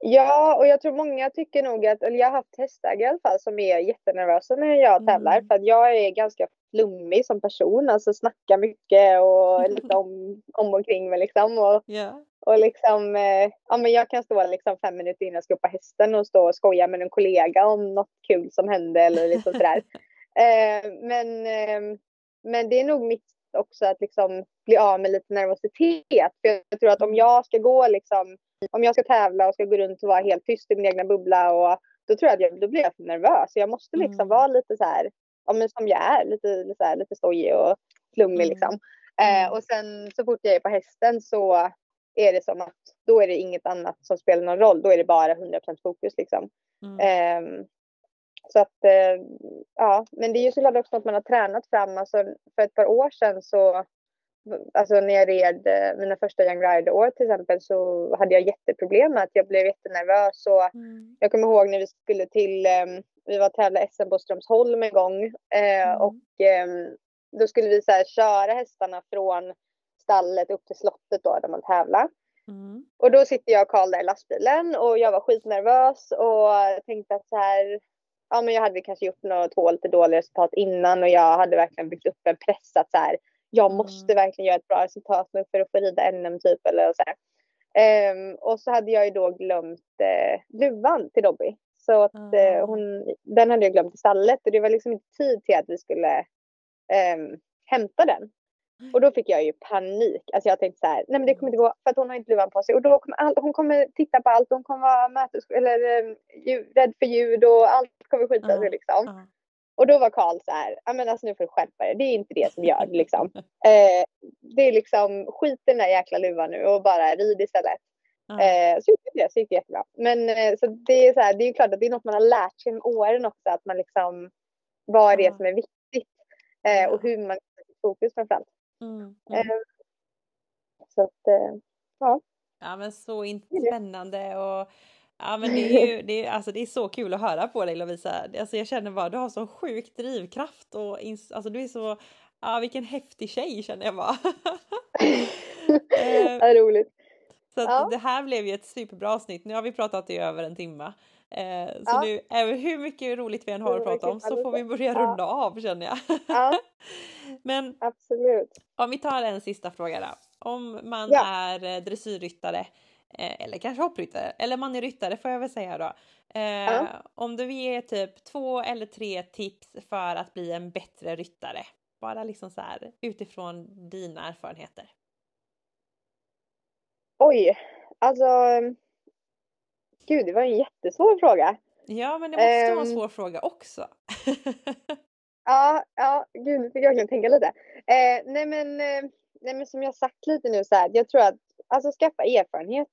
Ja, och jag tror många tycker nog att, eller jag har haft hästägare i alla fall som är jättenervösa när jag tävlar
Mm.
för att jag är ganska flummig som person, alltså snackar mycket och lite om, om och kring mig liksom. Och,
Ja.
och liksom, eh, ja men jag kan stå liksom fem minuter innan jag ska upp på hästen och stå och skoja med en kollega om något kul som hände eller liksom sådär. eh, men, eh, men det är nog mitt också att liksom bli av med lite nervositet. För jag tror att om jag ska gå liksom, om jag ska tävla och ska gå runt och vara helt tyst i min egna bubbla och då tror jag att jag, då blir jag för nervös. Så jag måste liksom
Mm.
vara lite så här, ja men som jag är, lite, lite, så här, lite stojig och flummig
Mm.
liksom.
Mm.
Eh, och sen så fort jag är på hästen så är det som att då är det inget annat som spelar någon roll. Då är det bara 100% fokus liksom.
Mm.
Ehm, så att, eh, ja, men det är ju såklart också att man har tränat fram. Alltså, för ett par år sedan så, alltså när jag red eh, mina första Young Rider-år till exempel så hade jag jätteproblem med att jag blev jättenervös och
Mm.
jag kommer ihåg när vi skulle till, eh, vi var och tävlade SM på Strömsholm en gång eh,
Mm.
och eh, då skulle vi så här, köra hästarna från stallet upp till slottet då där man tävlar.
Mm.
Och då sitter jag och Karl där i lastbilen och jag var skitnervös och tänkte att så här, ja men jag hade kanske gjort några två lite dåliga resultat innan och jag hade verkligen byggt upp en press att så här, jag
Mm.
måste verkligen göra ett bra resultat nu för att få rida NM typ eller så här. Ehm, och så hade jag ju då glömt eh, luvan till Dobby. Så att
Ah.
hon, den hade jag glömt i stallet och det var liksom inte tid till att vi skulle ehm, hämta den. Och då fick jag ju panik. Alltså jag tänkte så här, nej men det kommer inte gå för att hon har inte luvan på sig. Och då kommer all, hon kommer titta på allt. Hon kommer vara mötes, eller, ljud, rädd för ljud och allt kommer skita sig liksom. Och då var Karl så här, ja men alltså nu får du skärpa dig. Det är inte det som gör det liksom. Eh, det är liksom skit i den där jäkla luvan nu och bara rid istället. Eh, så gjorde det, så gick det jättebra. Men eh, så det är så här, det är ju klart att det är något man har lärt sig med åren också. Att man liksom, vad är det
Ja.
som är viktigt? Eh, och hur man sätter fokus framförallt.
Mm. Mm.
Eh, så att, eh, ja.
Ja men så spännande och ja men det är ju det är, alltså det är så kul att höra på dig Lovisa. Alltså jag känner bara du har så sjuk drivkraft och alltså du är så ja vilken häftig tjej känner jag bara. Eh,
det är roligt.
så
Ja.
det här blev ju ett superbra avsnitt. Nu har vi pratat i över en timme. Eh, så
Ja.
nu, även hur mycket roligt vi än har att prata om så får vi börja
Ja.
runda av känner jag.
Ja,
Men
absolut.
om vi tar en sista fråga då. Om man
Ja.
är eh, dressyrryttare eh, eller kanske hoppryttare eller man är ryttare får jag väl säga då. Eh, Om du ger typ två eller tre tips för att bli en bättre ryttare. Bara liksom så här utifrån dina erfarenheter.
Oj, alltså. Gud, det var en jättesvår fråga.
Ja men det måste vara en
Ehm.
svår fråga också.
Ja, ja, gud, nu fick jag verkligen tänka lite. Eh, nej, men, eh, nej, men som jag sagt lite nu så här, jag tror att alltså skaffa erfarenhet.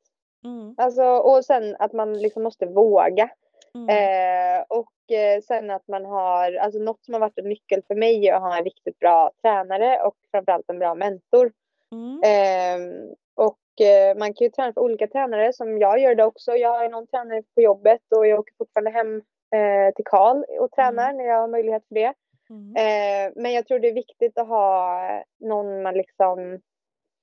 Mm,
Alltså, och sen att man liksom måste våga.
mm,
Eh, och eh, sen att man har, alltså något som har varit en nyckel för mig är att ha en riktigt bra tränare och framförallt en bra mentor.
mm,
Ehm, och eh, man kan ju träna för olika tränare som jag gör det också. Jag har någon tränare på jobbet och jag åker fortfarande hem eh, till Karl och tränar när jag har möjlighet för det.
mm,
Eh, men jag tror det är viktigt att ha någon man liksom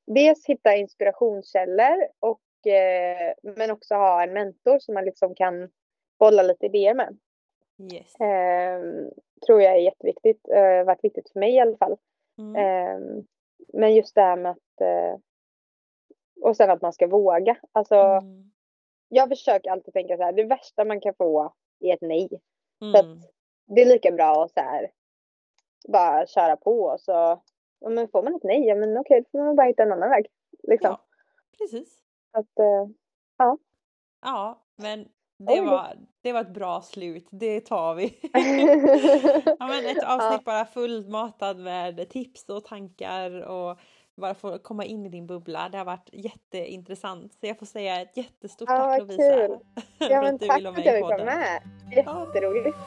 dels hitta inspirationskällor och eh, men också ha en mentor som man liksom kan bolla lite idéer med.
yes.
Eh, tror jag är jätteviktigt. Eh, varit viktigt för mig i alla fall.
Mm,
Eh, men just det här med att eh, och sen att man ska våga. Alltså
mm,
jag försöker alltid tänka så här, det värsta man kan få är ett nej. Så
mm.
att det är lika bra att så här, bara köra på och så men får man ett nej, ja men okej, då får man bara hitta en annan väg. Liksom.
Ja, precis.
Att, eh,
Ja, men det var, det var ett bra slut. Det tar vi. ja, men ett avsnitt bara fullmatad med tips och tankar och bara få komma in i din bubbla. Det har varit jätteintressant. Så jag får säga ett jättestort
Ja,
tack Lovisa.
ja
att
men
du
tack för att jag fick vara med. Jätteroligt.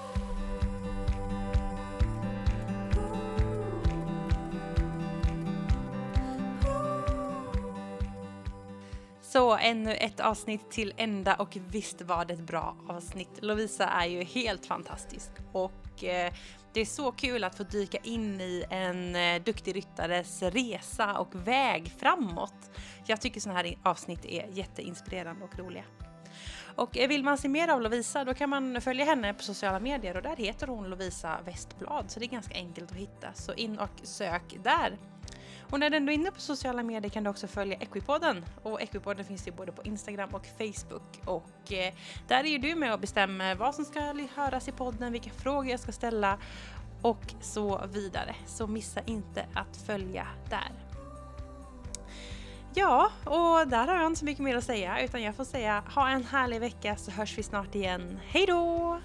Så ännu ett avsnitt till ända och visst var det ett bra avsnitt. Lovisa är ju helt fantastisk och eh, det är så kul att få dyka in i en eh, duktig ryttares resa och väg framåt. Jag tycker sådana här avsnitt är jätteinspirerande och roliga. Och eh, vill man se mer av Lovisa då kan man följa henne på sociala medier och där heter hon Lovisa Westblad så det är ganska enkelt att hitta. Så in och sök där. Och när du ändå är inne på sociala medier kan du också följa Equipodden. Och Equipodden finns ju både på Instagram och Facebook. Och eh, där är ju du med och bestämmer vad som ska höras i podden, vilka frågor jag ska ställa och så vidare. Så missa inte att följa där. Ja, och där har jag inte så mycket mer att säga utan jag får säga ha en härlig vecka så hörs vi snart igen. Hej då!